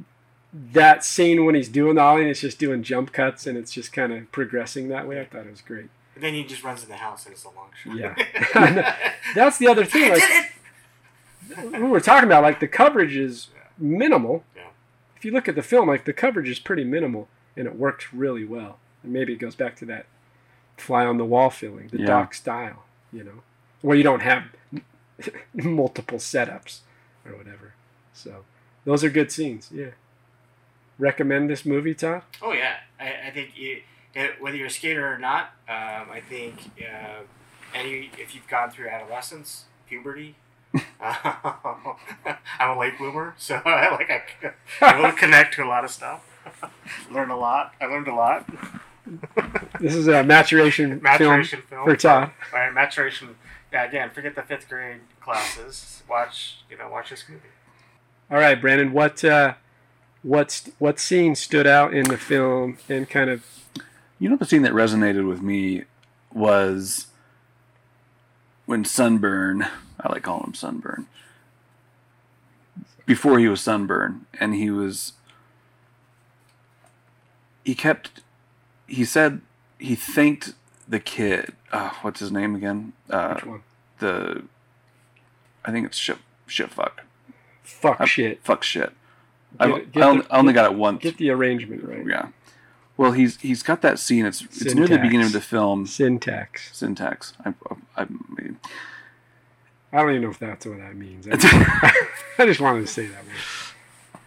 that scene when he's doing the ollie and it's just doing jump cuts and it's just kind of progressing that way. I thought it was great. And then he just runs in the house and it's a long shot. Yeah. That's the other thing. Like we were talking about, like the coverage is minimal. Yeah. If you look at the film, like the coverage is pretty minimal and it works really well. And maybe it goes back to that fly on the wall feeling, the Yeah. doc style, you know, where you don't have multiple setups or whatever. So those are good scenes. Yeah. Recommend this movie, Todd? Oh yeah, I, I think it, it, whether you're a skater or not, um, I think uh, any if you've gone through adolescence, puberty. I'm a late bloomer, so I like I, I will connect to a lot of stuff. Learn a lot. I learned a lot. This is a maturation, Maturation film film, for Todd. All right, maturation. Yeah, again, forget the fifth grade classes. Watch, you know, watch this movie. All right, Brandon. What uh, what what scene stood out in the film and kind of You know, the scene that resonated with me was when Sunburn, I like calling him Sunburn, before he was Sunburn, and he was, he kept, he said, he thanked the kid. Uh, what's his name again? Uh, which one? the, I think it's shit, shit fuck. Fuck Uh, shit. Fuck shit. I, Get- get I, only, the- I only get- got it once. Get the arrangement right. Yeah. Well, he's he's got that scene. It's it's near the beginning of the film. Syntax. Syntax. I, I, I mean, I don't even know if that's what that means. I, I just wanted to say that word.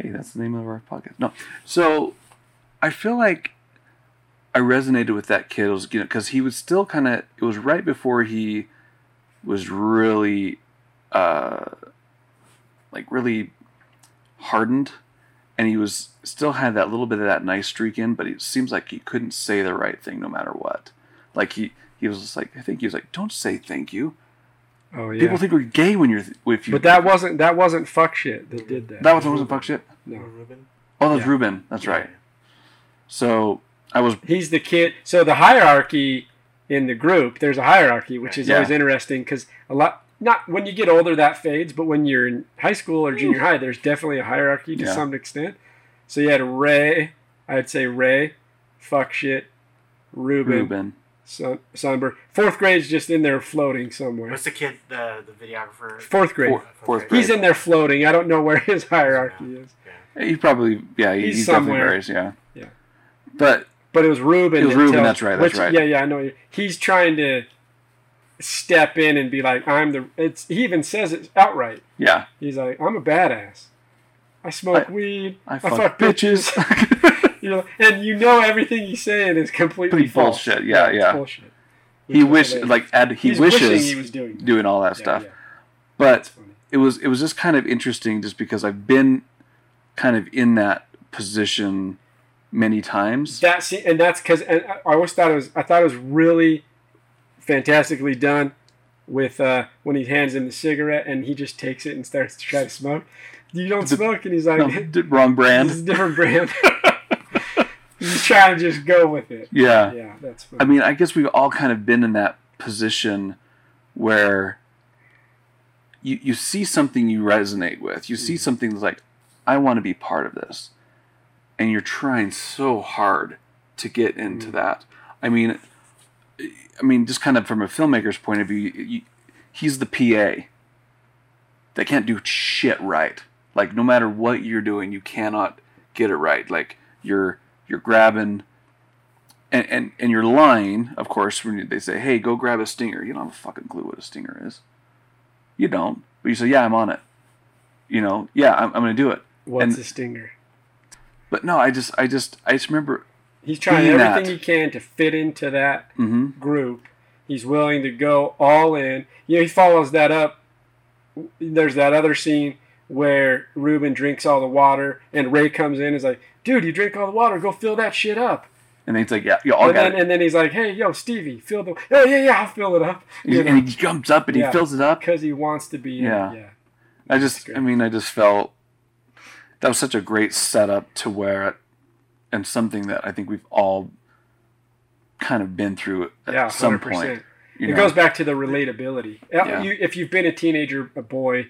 hey, that's the name of our podcast. No, so I feel like I resonated with that kid. It was you know because he was still kind of. It was right before he was really, uh, like really hardened, and he was still had that little bit of that nice streak in, but it seems like he couldn't say the right thing no matter what. Like he he was just like I think he was like, don't say thank you. Oh yeah. People think we're gay when you're if you. but that wasn't that wasn't fuck shit that did that. that was wasn't fuck shit. no. Ruben. Oh, that's Yeah. Ruben. That's right. So I was He's the kid. So the hierarchy in the group, there's a hierarchy, which is Yeah. always interesting because a lot. Not when you get older that fades, but when you're in high school or junior high, there's definitely a hierarchy to Yeah. some extent. So you had Ray, I'd say Ray, fuck shit, Ruben, Ruben. Sun, Sunburn. Fourth grade's just in there floating somewhere. What's the kid? The the videographer. Fourth grade. Four, fourth grade. He's in there floating. I don't know where his hierarchy is. Yeah. He probably yeah. He, He's he definitely somewhere. varies. Yeah. Yeah. But But it was Ruben. It was Ruben, tells- that's right, that's which- right. Yeah, yeah, I know. He's trying to step in and be like, "I'm the." It's he even says it outright. yeah, He's like, "I'm a badass. I smoke I- weed. I fuck, bitches. you know, and you know everything he's saying is completely false. bullshit, yeah, yeah. Bullshit. he wish hilarious. like he He's wishes he was doing that. doing all that Yeah, stuff. yeah. But it was it was just kind of interesting just because I've been kind of in that position many times. That scene, and that's because and I I always thought it was. I thought it was really fantastically done with uh, when he hands him the cigarette and he just takes it and starts to try to smoke. You don't The- smoke, and he's like, No, wrong "This is a different brand." he's trying to just go with it. Yeah. Yeah, that's funny. I mean, I guess we've all kind of been in that position where you you see something you resonate with. You see Mhm. something that's like, I want to be part of this, and you're trying so hard to get into Mhm. that. I mean, I mean, just kind of from a filmmaker's point of view, you, he's the PA that can't do shit right. Like no matter what you're doing, you cannot get it right. Like you're you're grabbing and, and, and you're lying, of course, when they say, hey, go grab a stinger. You don't have a fucking clue what a stinger is. You don't. But you say, yeah, I'm on it. You know, yeah, I'm, I'm going to do it. What's and- the stinger? But no, I just, I just, I just remember, He's trying everything that- he can to fit into that hmm group. He's willing to go all in. You know, he follows that up. There's that other scene where Ruben drinks all the water, and Ray comes in and is like, "Dude, you drink all the water. Go fill that shit up." and then it's like, yeah, you all and got then it. and then he's like, "Hey, yo, Stevie, fill the. Oh yeah, yeah, I'll fill it up." You know, and he jumps up and Yeah. he fills it up. because he wants to be. in Yeah. yeah. I just. I mean, I just felt that was such a great setup to where it, and something that I think we've all kind of been through at Yeah, some 100%. point. You it know? goes back to the relatability. Yeah. You, if you've been a teenager, a boy,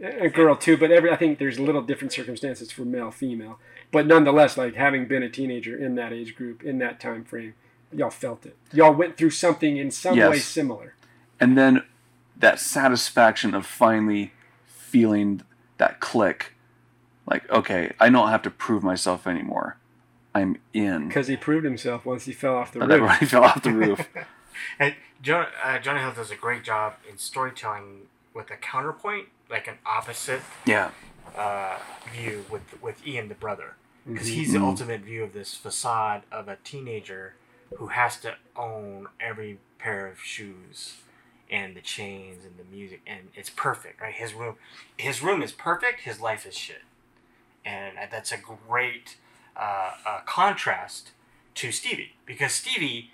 a girl too, but every I think there's a little different circumstances for male, female. But nonetheless, like having been a teenager in that age group, in that time frame, y'all felt it. Y'all went through something in some Yes. way similar. and then that satisfaction of finally feeling that click like okay i don't have to prove myself anymore i'm in Because he proved himself once he fell off the but roof. everybody fell off the roof And Jonah, uh, Jonah Hill does a great job in storytelling with a counterpoint, like an opposite yeah uh, view with with Ian the brother, because he's the Mhm. ultimate view of this facade of a teenager who has to own every pair of shoes and the chains and the music, and it's perfect, right? His room, his room is perfect. His life is shit, and that's a great uh, uh, contrast to Stevie because Stevie,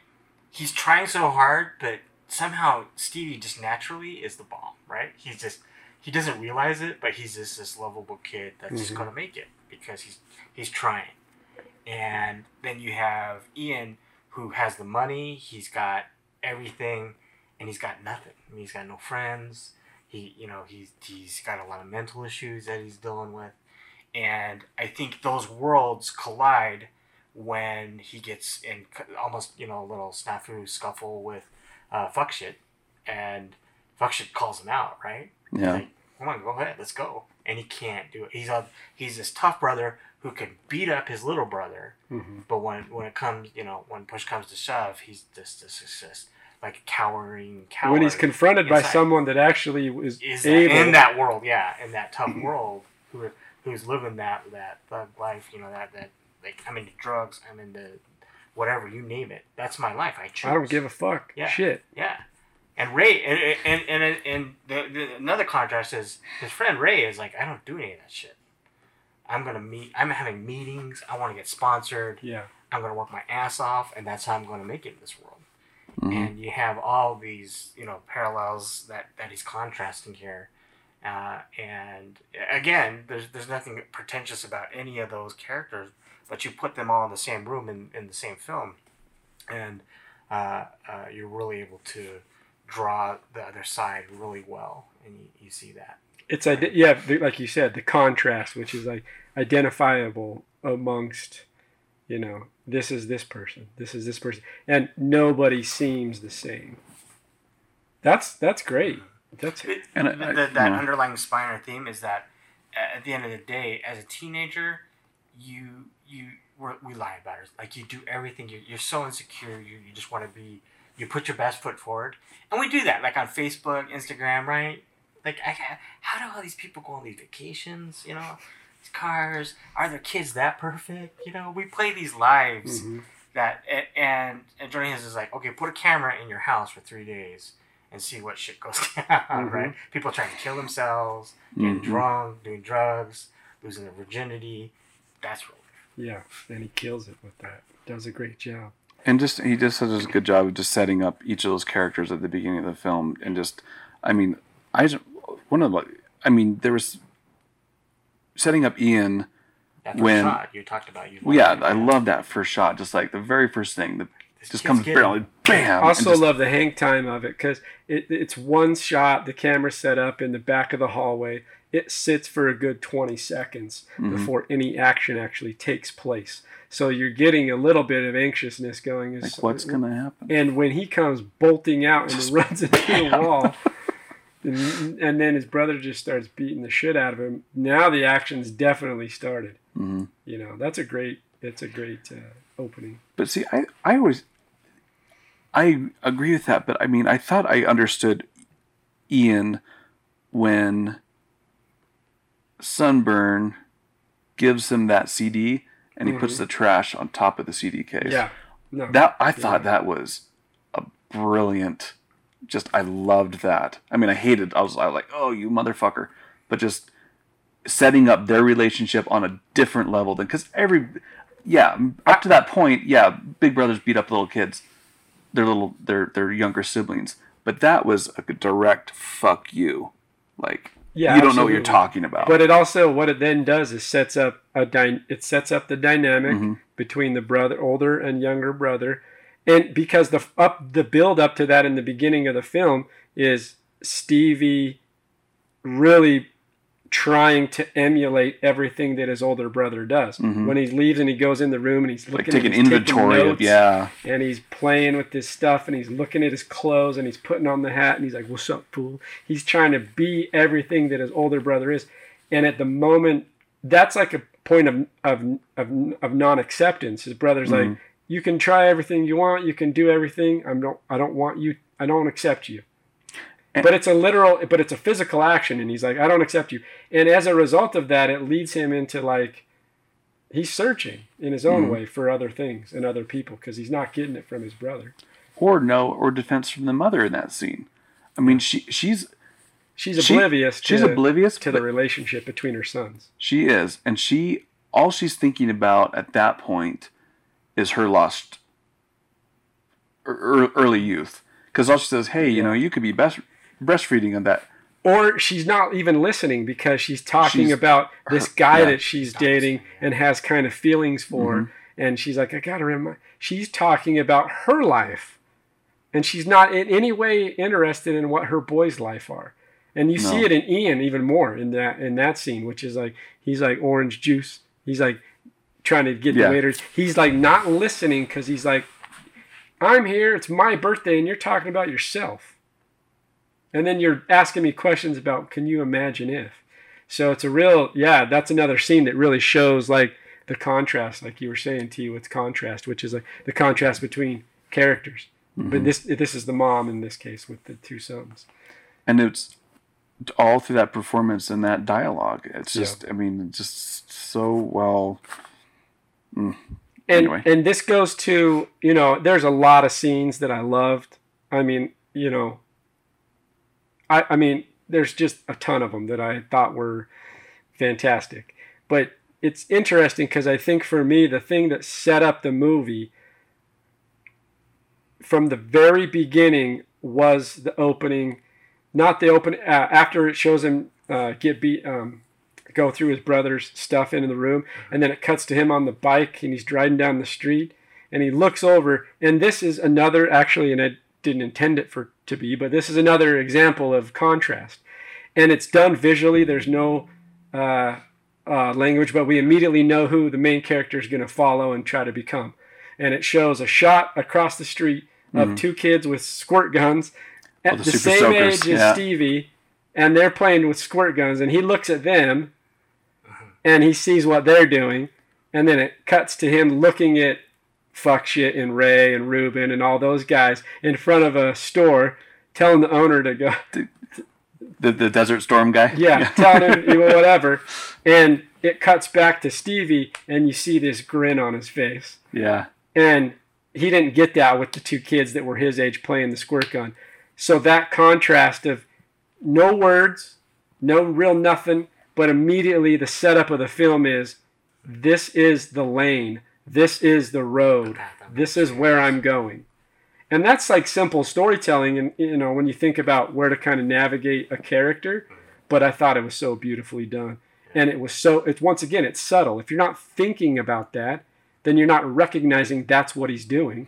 he's trying so hard, but somehow Stevie just naturally is the bomb, right? He's just he doesn't realize it, but he's just this lovable kid that's just Mhm. gonna make it because he's he's trying. And then you have Ian, who has the money, he's got everything, and he's got nothing. I mean, he's got no friends. He, you know, he's he's got a lot of mental issues that he's dealing with, and I think those worlds collide when he gets in almost you know a little snafu scuffle with uh, fuck shit, and fuck shit calls him out, right? Yeah Like, come on, go ahead, let's go. and he can't do it. He's a he's this tough brother who can beat up his little brother, Mm-hmm. but when when it comes, you know, when push comes to shove, he's just this is just like a cowering coward. when he's confronted by someone that actually is, is able in that world, yeah, in that tough world, who who's living that that thug life, you know, that that like I'm into drugs, I'm into whatever you name it. That's my life. I choose. I don't give a fuck. Yeah. Shit. Yeah, and Ray, and and and, and the, the, another contrast is his friend Ray is like, I don't do any of that shit. I'm gonna meet. I'm having meetings. I want to get sponsored. Yeah. I'm gonna work my ass off, and that's how I'm gonna make it in this world. Mhm. And you have all these, you know, parallels that that he's contrasting here. Uh, and again, there's there's nothing pretentious about any of those characters, but you put them all in the same room in, in the same film, and uh, uh, you're really able to draw the other side really well, and you, you see that. It's ide- yeah, the, like you said, the contrast, which is like identifiable amongst, you know, this is this person, this is this person, and nobody seems the same. That's that's great. That's it, And I- the, I- the, that yeah. underlying spine or theme is that at the end of the day, as a teenager, you you we're, we lie about it. Like you do everything. You're, you're so insecure. You, you just want to be. You put your best foot forward, and we do that. Like on Facebook, Instagram, right? Like I, how do all these people go on these vacations? You know, these cars. Are their kids that perfect? You know, we play these lives Mhm. that and and Jordan Hines is like, okay, put a camera in your house for three days and see what shit goes down, right? People trying to kill themselves, getting Mhm. drunk, doing drugs, losing their virginity. That's real. yeah, and he kills it with that. Does a great job. And just he just does a good job of just setting up each of those characters at the beginning of the film and just i mean i just one of the i mean there was setting up ian That When- shot you talked about. You well, yeah liked it, i love that first shot just like the very first thing the just kid's comes getting- barely bam also just- love the hang time of it because it, it's one shot. The camera set up in the back of the hallway. It sits for a good 20 seconds Mhm. before any action actually takes place. So you're getting a little bit of anxiousness going. like what's gonna happen And when he comes bolting out and runs into the wall, and, and then his brother just starts beating the shit out of him. Now the action's definitely started. hmm You know, that's a great. That's a great uh, opening. But see, I, I always, I agree with that. But I mean, I thought I understood Ian when Sunburn gives him that CD and he mm-hmm. puts the trash on top of the CD case. Yeah. No. That I thought that was a brilliant. Just I loved that. I mean, I hated. I was, I was like, oh, you motherfucker. But just setting up their relationship on a different level than because every yeah up to that point yeah big brothers beat up little kids their little their their younger siblings but that was a direct fuck you like Yeah, you don't know what you're talking about But it also what it then does is sets up a dy- it sets up the dynamic Mm-hmm. between the brother older and younger brother. And because the up the build up to that in the beginning of the film is Stevie really trying to emulate everything that his older brother does. When he leaves and he goes in the room and he's Mm-hmm. like looking he's taking inventory of notes yeah and he's playing with this stuff and he's looking at his clothes and he's putting on the hat and he's like, "What's up, fool?" He's trying to be everything that his older brother is, and at the moment, that's like a point of of of, of non-acceptance. His brother's like, "You can try everything you want, you can do everything. I'm don't I don't want you. I don't accept you." But it's a literal, but it's a physical action, and he's like, "I don't accept you." And as a result of that, it leads him into like he's searching in his own way for other things and other people because he's not getting it from his brother. or no or defense from the mother in that scene i mean she she's She's She- oblivious. she's to, oblivious to the relationship between her sons. she is and she all she's thinking about at that point is her lost er- early youth because all she says hey you know you could be best breastfeeding on that Or she's not even listening because she's talking She's- about this guy yeah. that she's dating and has kind of feelings for. Mm-hmm. And she's like, I got to remind. She's talking about her life. And she's not in any way interested in what her boys' life are. And you see it in Ian even more in that in that scene, which is like he's like orange juice. He's like trying to get Yeah. the waiters. He's like not listening because he's like, I'm here. It's my birthday, and you're talking about yourself. And then you're asking me questions about can you imagine if? So it's a real, yeah, that's another scene that really shows like the contrast, like you were saying, T, with contrast, which is like the contrast between characters. But mm-hmm. this this is the mom in this case with the two sons. and it's all through that performance and that dialogue. It's Yeah. just, I mean, just so well. Mm, and Anyway. and this goes to you know, there's a lot of scenes that I loved. I mean, you know, I I mean, there's just a ton of them that I thought were fantastic. But it's interesting because I think for me, the thing that set up the movie from the very beginning was the opening, not the open uh, after it shows him uh, get beat, um, go through his brother's stuff into the room, and then it cuts to him on the bike and he's driving down the street, and he looks over, and this is another actually, and I didn't intend it for to be, but this is another example of contrast, and it's done visually. There's no uh, uh, language, but we immediately know who the main character is going to follow and try to become. And it shows a shot across the street of two kids with squirt guns at Oh, the the, same soakers, age as yeah. Stevie, and they're playing with squirt guns. And he looks at them, and he sees what they're doing, and then it cuts to him looking at fuck shit and Ray and Ruben and all those guys in front of a store, telling the owner to go. The, the Desert Storm guy? Yeah, telling him whatever. And it cuts back to Stevie, and you see this grin on his face. Yeah. And he didn't get that with the two kids that were his age playing the squirt gun. So that contrast of no words, no real nothing, but immediately the setup of the film is this is the lane, this is the road, this is where I'm going. And that's like simple storytelling and you know when you think about where to kind of navigate a character, but I thought it was so beautifully done. And it was so it's once again it's subtle. If you're not thinking about that, then you're not recognizing that's what he's doing.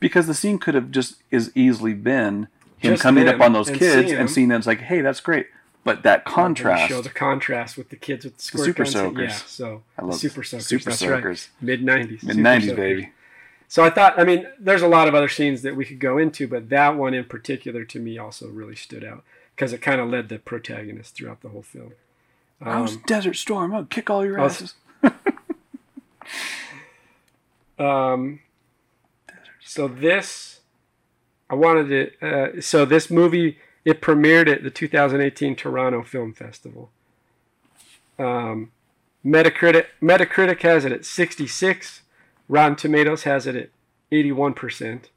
Because the scene could have just as easily been him Just coming them up on those and kids seeing and seeing them. It's like, hey, that's great. But that contrast. show the contrast with the kids with the squirt super guns. soakers. Yeah, so I love super soakers. super that's soakers. right. Mid nineties. Mid 90s, baby. So I thought, I mean, there's a lot of other scenes that we could go into, but that one in particular to me also really stood out because it kind of led the protagonist throughout the whole film. I was Um, Desert Storm. I'll kick all your asses. Um, so this, I wanted to. Uh, so this movie it premiered at the 2018 Toronto Film Festival. Um, Metacritic Metacritic has it at 66. Rotten Tomatoes has it at 81 percent.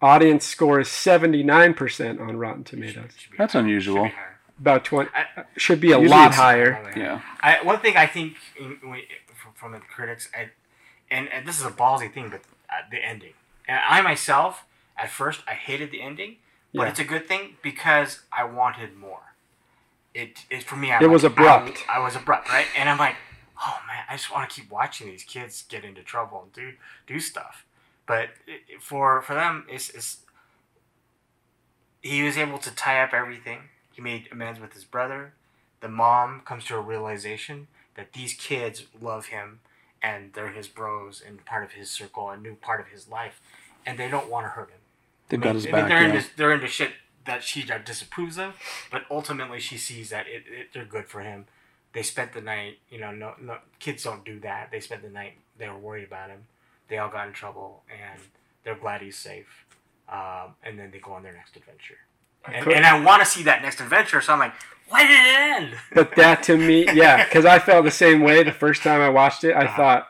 Audience score is 79 percent on Rotten Tomatoes. Should be That's higher. unusual. Should be higher. About 20 I- should be a lot higher. Yeah. I, one thing I think in, when- from, from the critics, I, and, and this is a ballsy thing, but uh, the ending. And I myself, at first, I hated the ending, but Yeah. it's a good thing because I wanted more. It, it for me. I'm It was abrupt. I, I was abrupt, right? And I'm like, oh man, I just want to keep watching these kids get into trouble and do do stuff. But it, it- for for them, it's, it's he was able to tie up everything. He made amends with his brother. The mom comes to a realization that these kids love him and they're his bros and part of his circle, a new part of his life, and they don't want to hurt him. They've I got mean, his I mean, back. they're yeah. into they're into shit that she disapproves of, but ultimately she sees that it, it they're good for him. They spent the night, you know, no, no kids don't do that. They spent the night. They were worried about him. They all got in trouble, and they're glad he's safe. Um, and then they go on their next adventure. And, and I want to see that next adventure, so I'm like, why did it end? But that to me, yeah, because I felt the same way the first time I watched it. I Uh-huh. thought,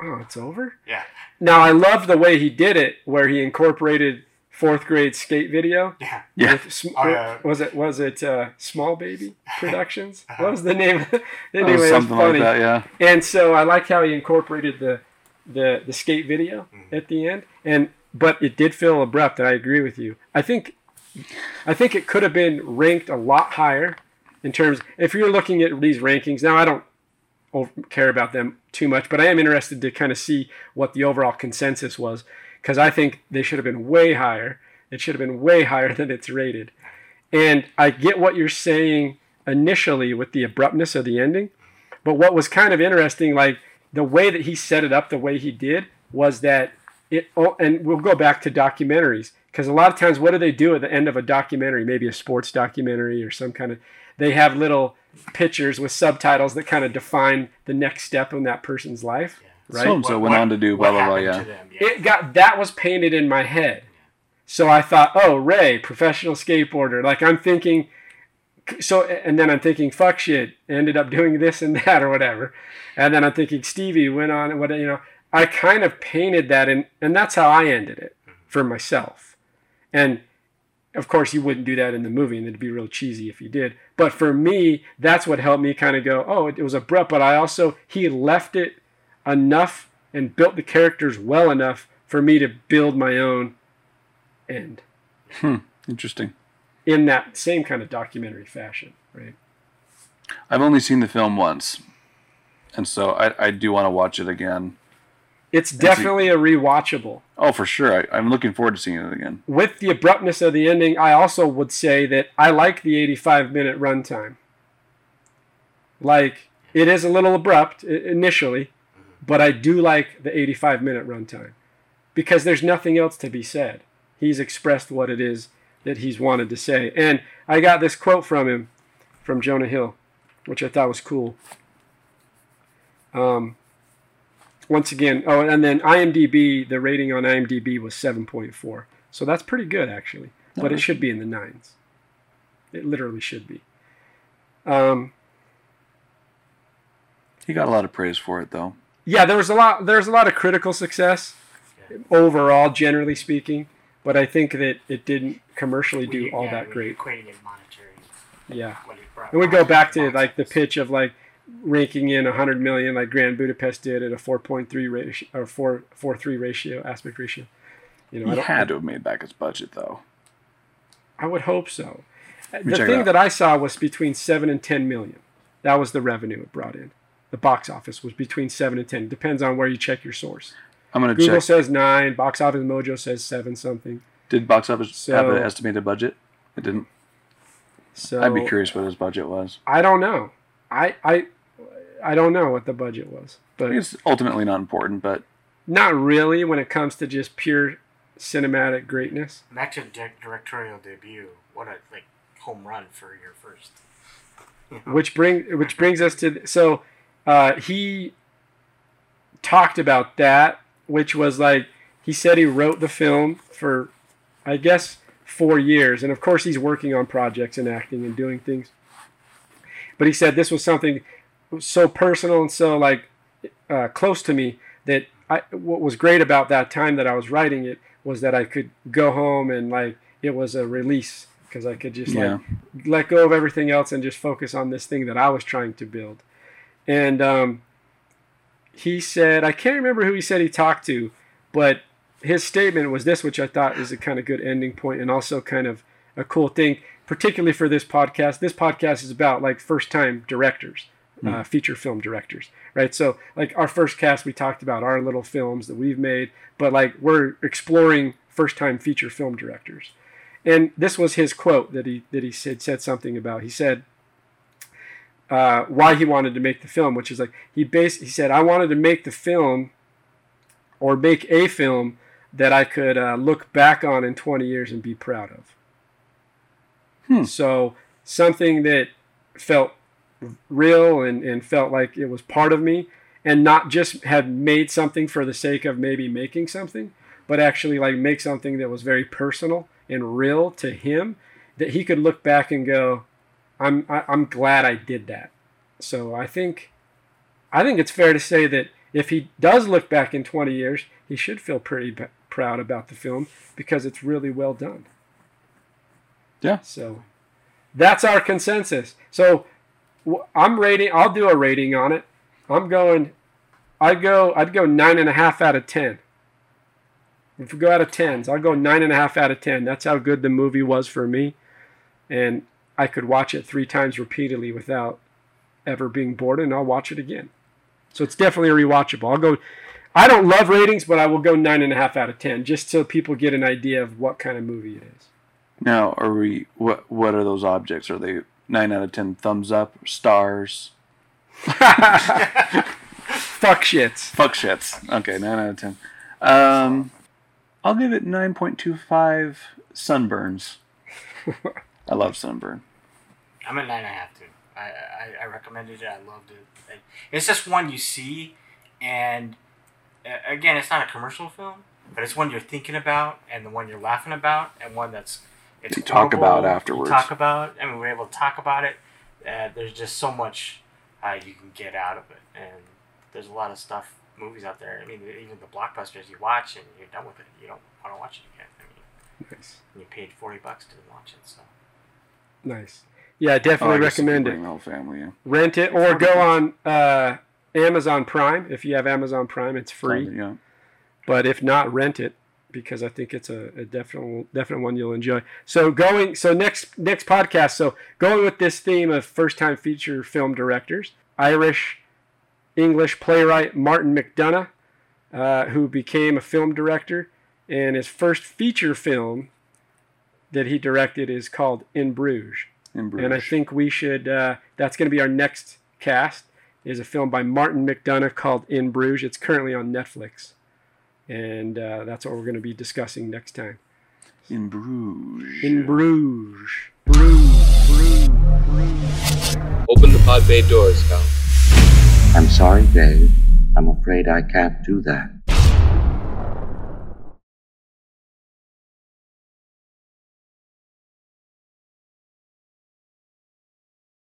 oh, it's over. yeah, Now I love the way he did it, where he incorporated fourth grade skate video. yeah. Yeah. With, sm- Oh, yeah. Was it was it uh, Small Baby Productions? What was the name? It anyway, was it was something funny. like that, yeah. And so I like how he incorporated the the the skate video Mm-hmm. at the end. And but it did feel abrupt, and I agree with you. I think I think it could have been ranked a lot higher in terms if you're looking at these rankings. Now I don't care about them too much, but I am interested to kind of see what the overall consensus was because I think they should have been way higher. It should have been way higher than it's rated. And I get what you're saying initially with the abruptness of the ending, but what was kind of interesting, like the way that he set it up, the way he did, was that it. oh, And we'll go back to documentaries because a lot of times, what do they do at the end of a documentary? Maybe a sports documentary or some kind of. They have little pictures with subtitles that kind of define the next step in that person's life. Yeah. Right. So and so What- went on to do blah blah blah. Yeah. them, yeah. It got that was painted in my head. So I thought, oh, Ray, professional skateboarder. Like I'm thinking, so and then I'm thinking, fuck shit, ended up doing this and that or whatever, and then I'm thinking Stevie went on and what you know. I kind of painted that and and that's how I ended it mm-hmm. for myself, and of course you wouldn't do that in the movie and it'd be real cheesy if you did. But for me, that's what helped me kind of go, oh, it, it was abrupt, but I also he left it enough and built the characters well enough for me to build my own end hmm, Interesting. in that same kind of documentary fashion, right? I've only seen the film once, and so I, I do want to watch it again. It's definitely a rewatchable. Oh, for sure. I, I'm looking forward to seeing it again. With the abruptness of the ending, I also would say that I like the 85 minute runtime. Like, it is a little abrupt initially, but I do like the 85 minute runtime because there's nothing else to be said. He's expressed what it is that he's wanted to say. And I got this quote from him, from Jonah Hill, which I thought was cool. Um, once again, oh, and then IMDb, the rating on IMDb was 7.4. So that's pretty good, actually. But it should be in the nines. It literally should be. Um, He got a lot of praise for it, though. Yeah, there was a lot. There's a lot of critical success overall, generally speaking. But I think that it didn't commercially do We- all yeah, that we great. Equating it monetary. Yeah. what And we go back to box like the pitch of like ranking in 100 million, like Grand Budapest did at a 4.3 ratio or 4 4.3 ratio aspect ratio. You know, I He don't, had to have made back his budget, though. I would hope so. me The thing that I saw was between seven and 10 million. That was the revenue it brought in. The box office was between seven and 10. Depends on where you check your source. I'm gonna Google check. says nine. Box Office Mojo says seven something. Did box office So- have an estimated budget? It didn't. So I'd be curious what his budget was. I don't know. I I I don't know what the budget was, but It's ultimately not important, but not really when it comes to just pure cinematic greatness. Back to di- directorial debut. What a like home run for your first. which bring which brings us to so uh, he talked about that which was like he said he wrote the film for i guess four years. And of course he's working on projects and acting and doing things. But he said this was something so personal and so like uh, close to me that I, what was great about that time that i was writing it was that i could go home and like it was a release because i could just like let go of everything else and just focus on this thing that I was trying to build. And um, he said, I can't remember who he said he talked to, but his statement was this, which I thought is a kind of good ending point and also kind of a cool thing, particularly for this podcast. This podcast is about like first time directors, uh, feature film directors, right? So, like our first cast, we talked about our little films that we've made, but like we're exploring first time feature film directors and this was his quote that he that he said said something about. He said uh, why he wanted to make the film, which is like he based. He said I wanted to make the film or make a film that I could uh, look back on in 20 years and be proud of. Hmm. So something that felt real and, and felt like it was part of me and not just have made something for the sake of maybe making something, but actually like make something that was very personal and real to him that he could look back and go, I'm I, I'm glad I did that. So I think I think it's fair to say that if he does look back in 20 years, he should feel pretty b- proud about the film because it's really well done. Yeah. So that's our consensus. So I'm rating. I'll do a rating on it. I'm going. I'd go. I'd go nine and a half out of ten. If we go out of tens, I'll go nine and a half out of ten. That's how good the movie was for me, and I could watch it three times repeatedly without ever being bored, and I'll watch it again. So it's definitely a rewatchable. I'll go. I don't love ratings, but I will go nine and a half out of ten, just so people get an idea of what kind of movie it is. Now, are we? What What are those objects? Are they nine out of ten thumbs up, stars, Fuck shits. fuck shits? Okay, nine out of ten. Um, I'll give it nine point two five sunburns. I love sunburn. I'm at nine and a half too. I, I, I recommended it. I loved it. it. It's just one you see, and again, it's not a commercial film, but it's one you're thinking about, and the one you're laughing about, and one that's it's You talk about afterwards. Talk about. I mean, we're able to talk about it. Uh, there's just so much uh, you can get out of it, and there's a lot of stuff, movies out there. I mean, even the blockbusters you watch and you're done with it. You don't want to watch it again. I mean, Nice. you paid forty bucks to watch it, so. Nice. Yeah, Oh, definitely I guess you could recommend it. Whole family. Yeah. Rent it or go on uh, Amazon Prime if you have Amazon Prime. It's free. Yeah. but if not, rent it because I think it's a, a definite definite one you'll enjoy. So going so next next podcast. So going with this theme of first time feature film directors, Irish English playwright Martin McDonagh, uh, who became a film director, and his first feature film that he directed is called In Bruges. In Bruges. And I think we should. Uh, that's going to be our next cast. Is a film by Martin McDonagh called In Bruges. It's currently on Netflix, and uh, that's what we're going to be discussing next time. in Bruges. In Bruges, Bruges, Bruges, Bruges. Open the pod bay doors, Cal. I'm sorry, Dave. I'm afraid I can't do that.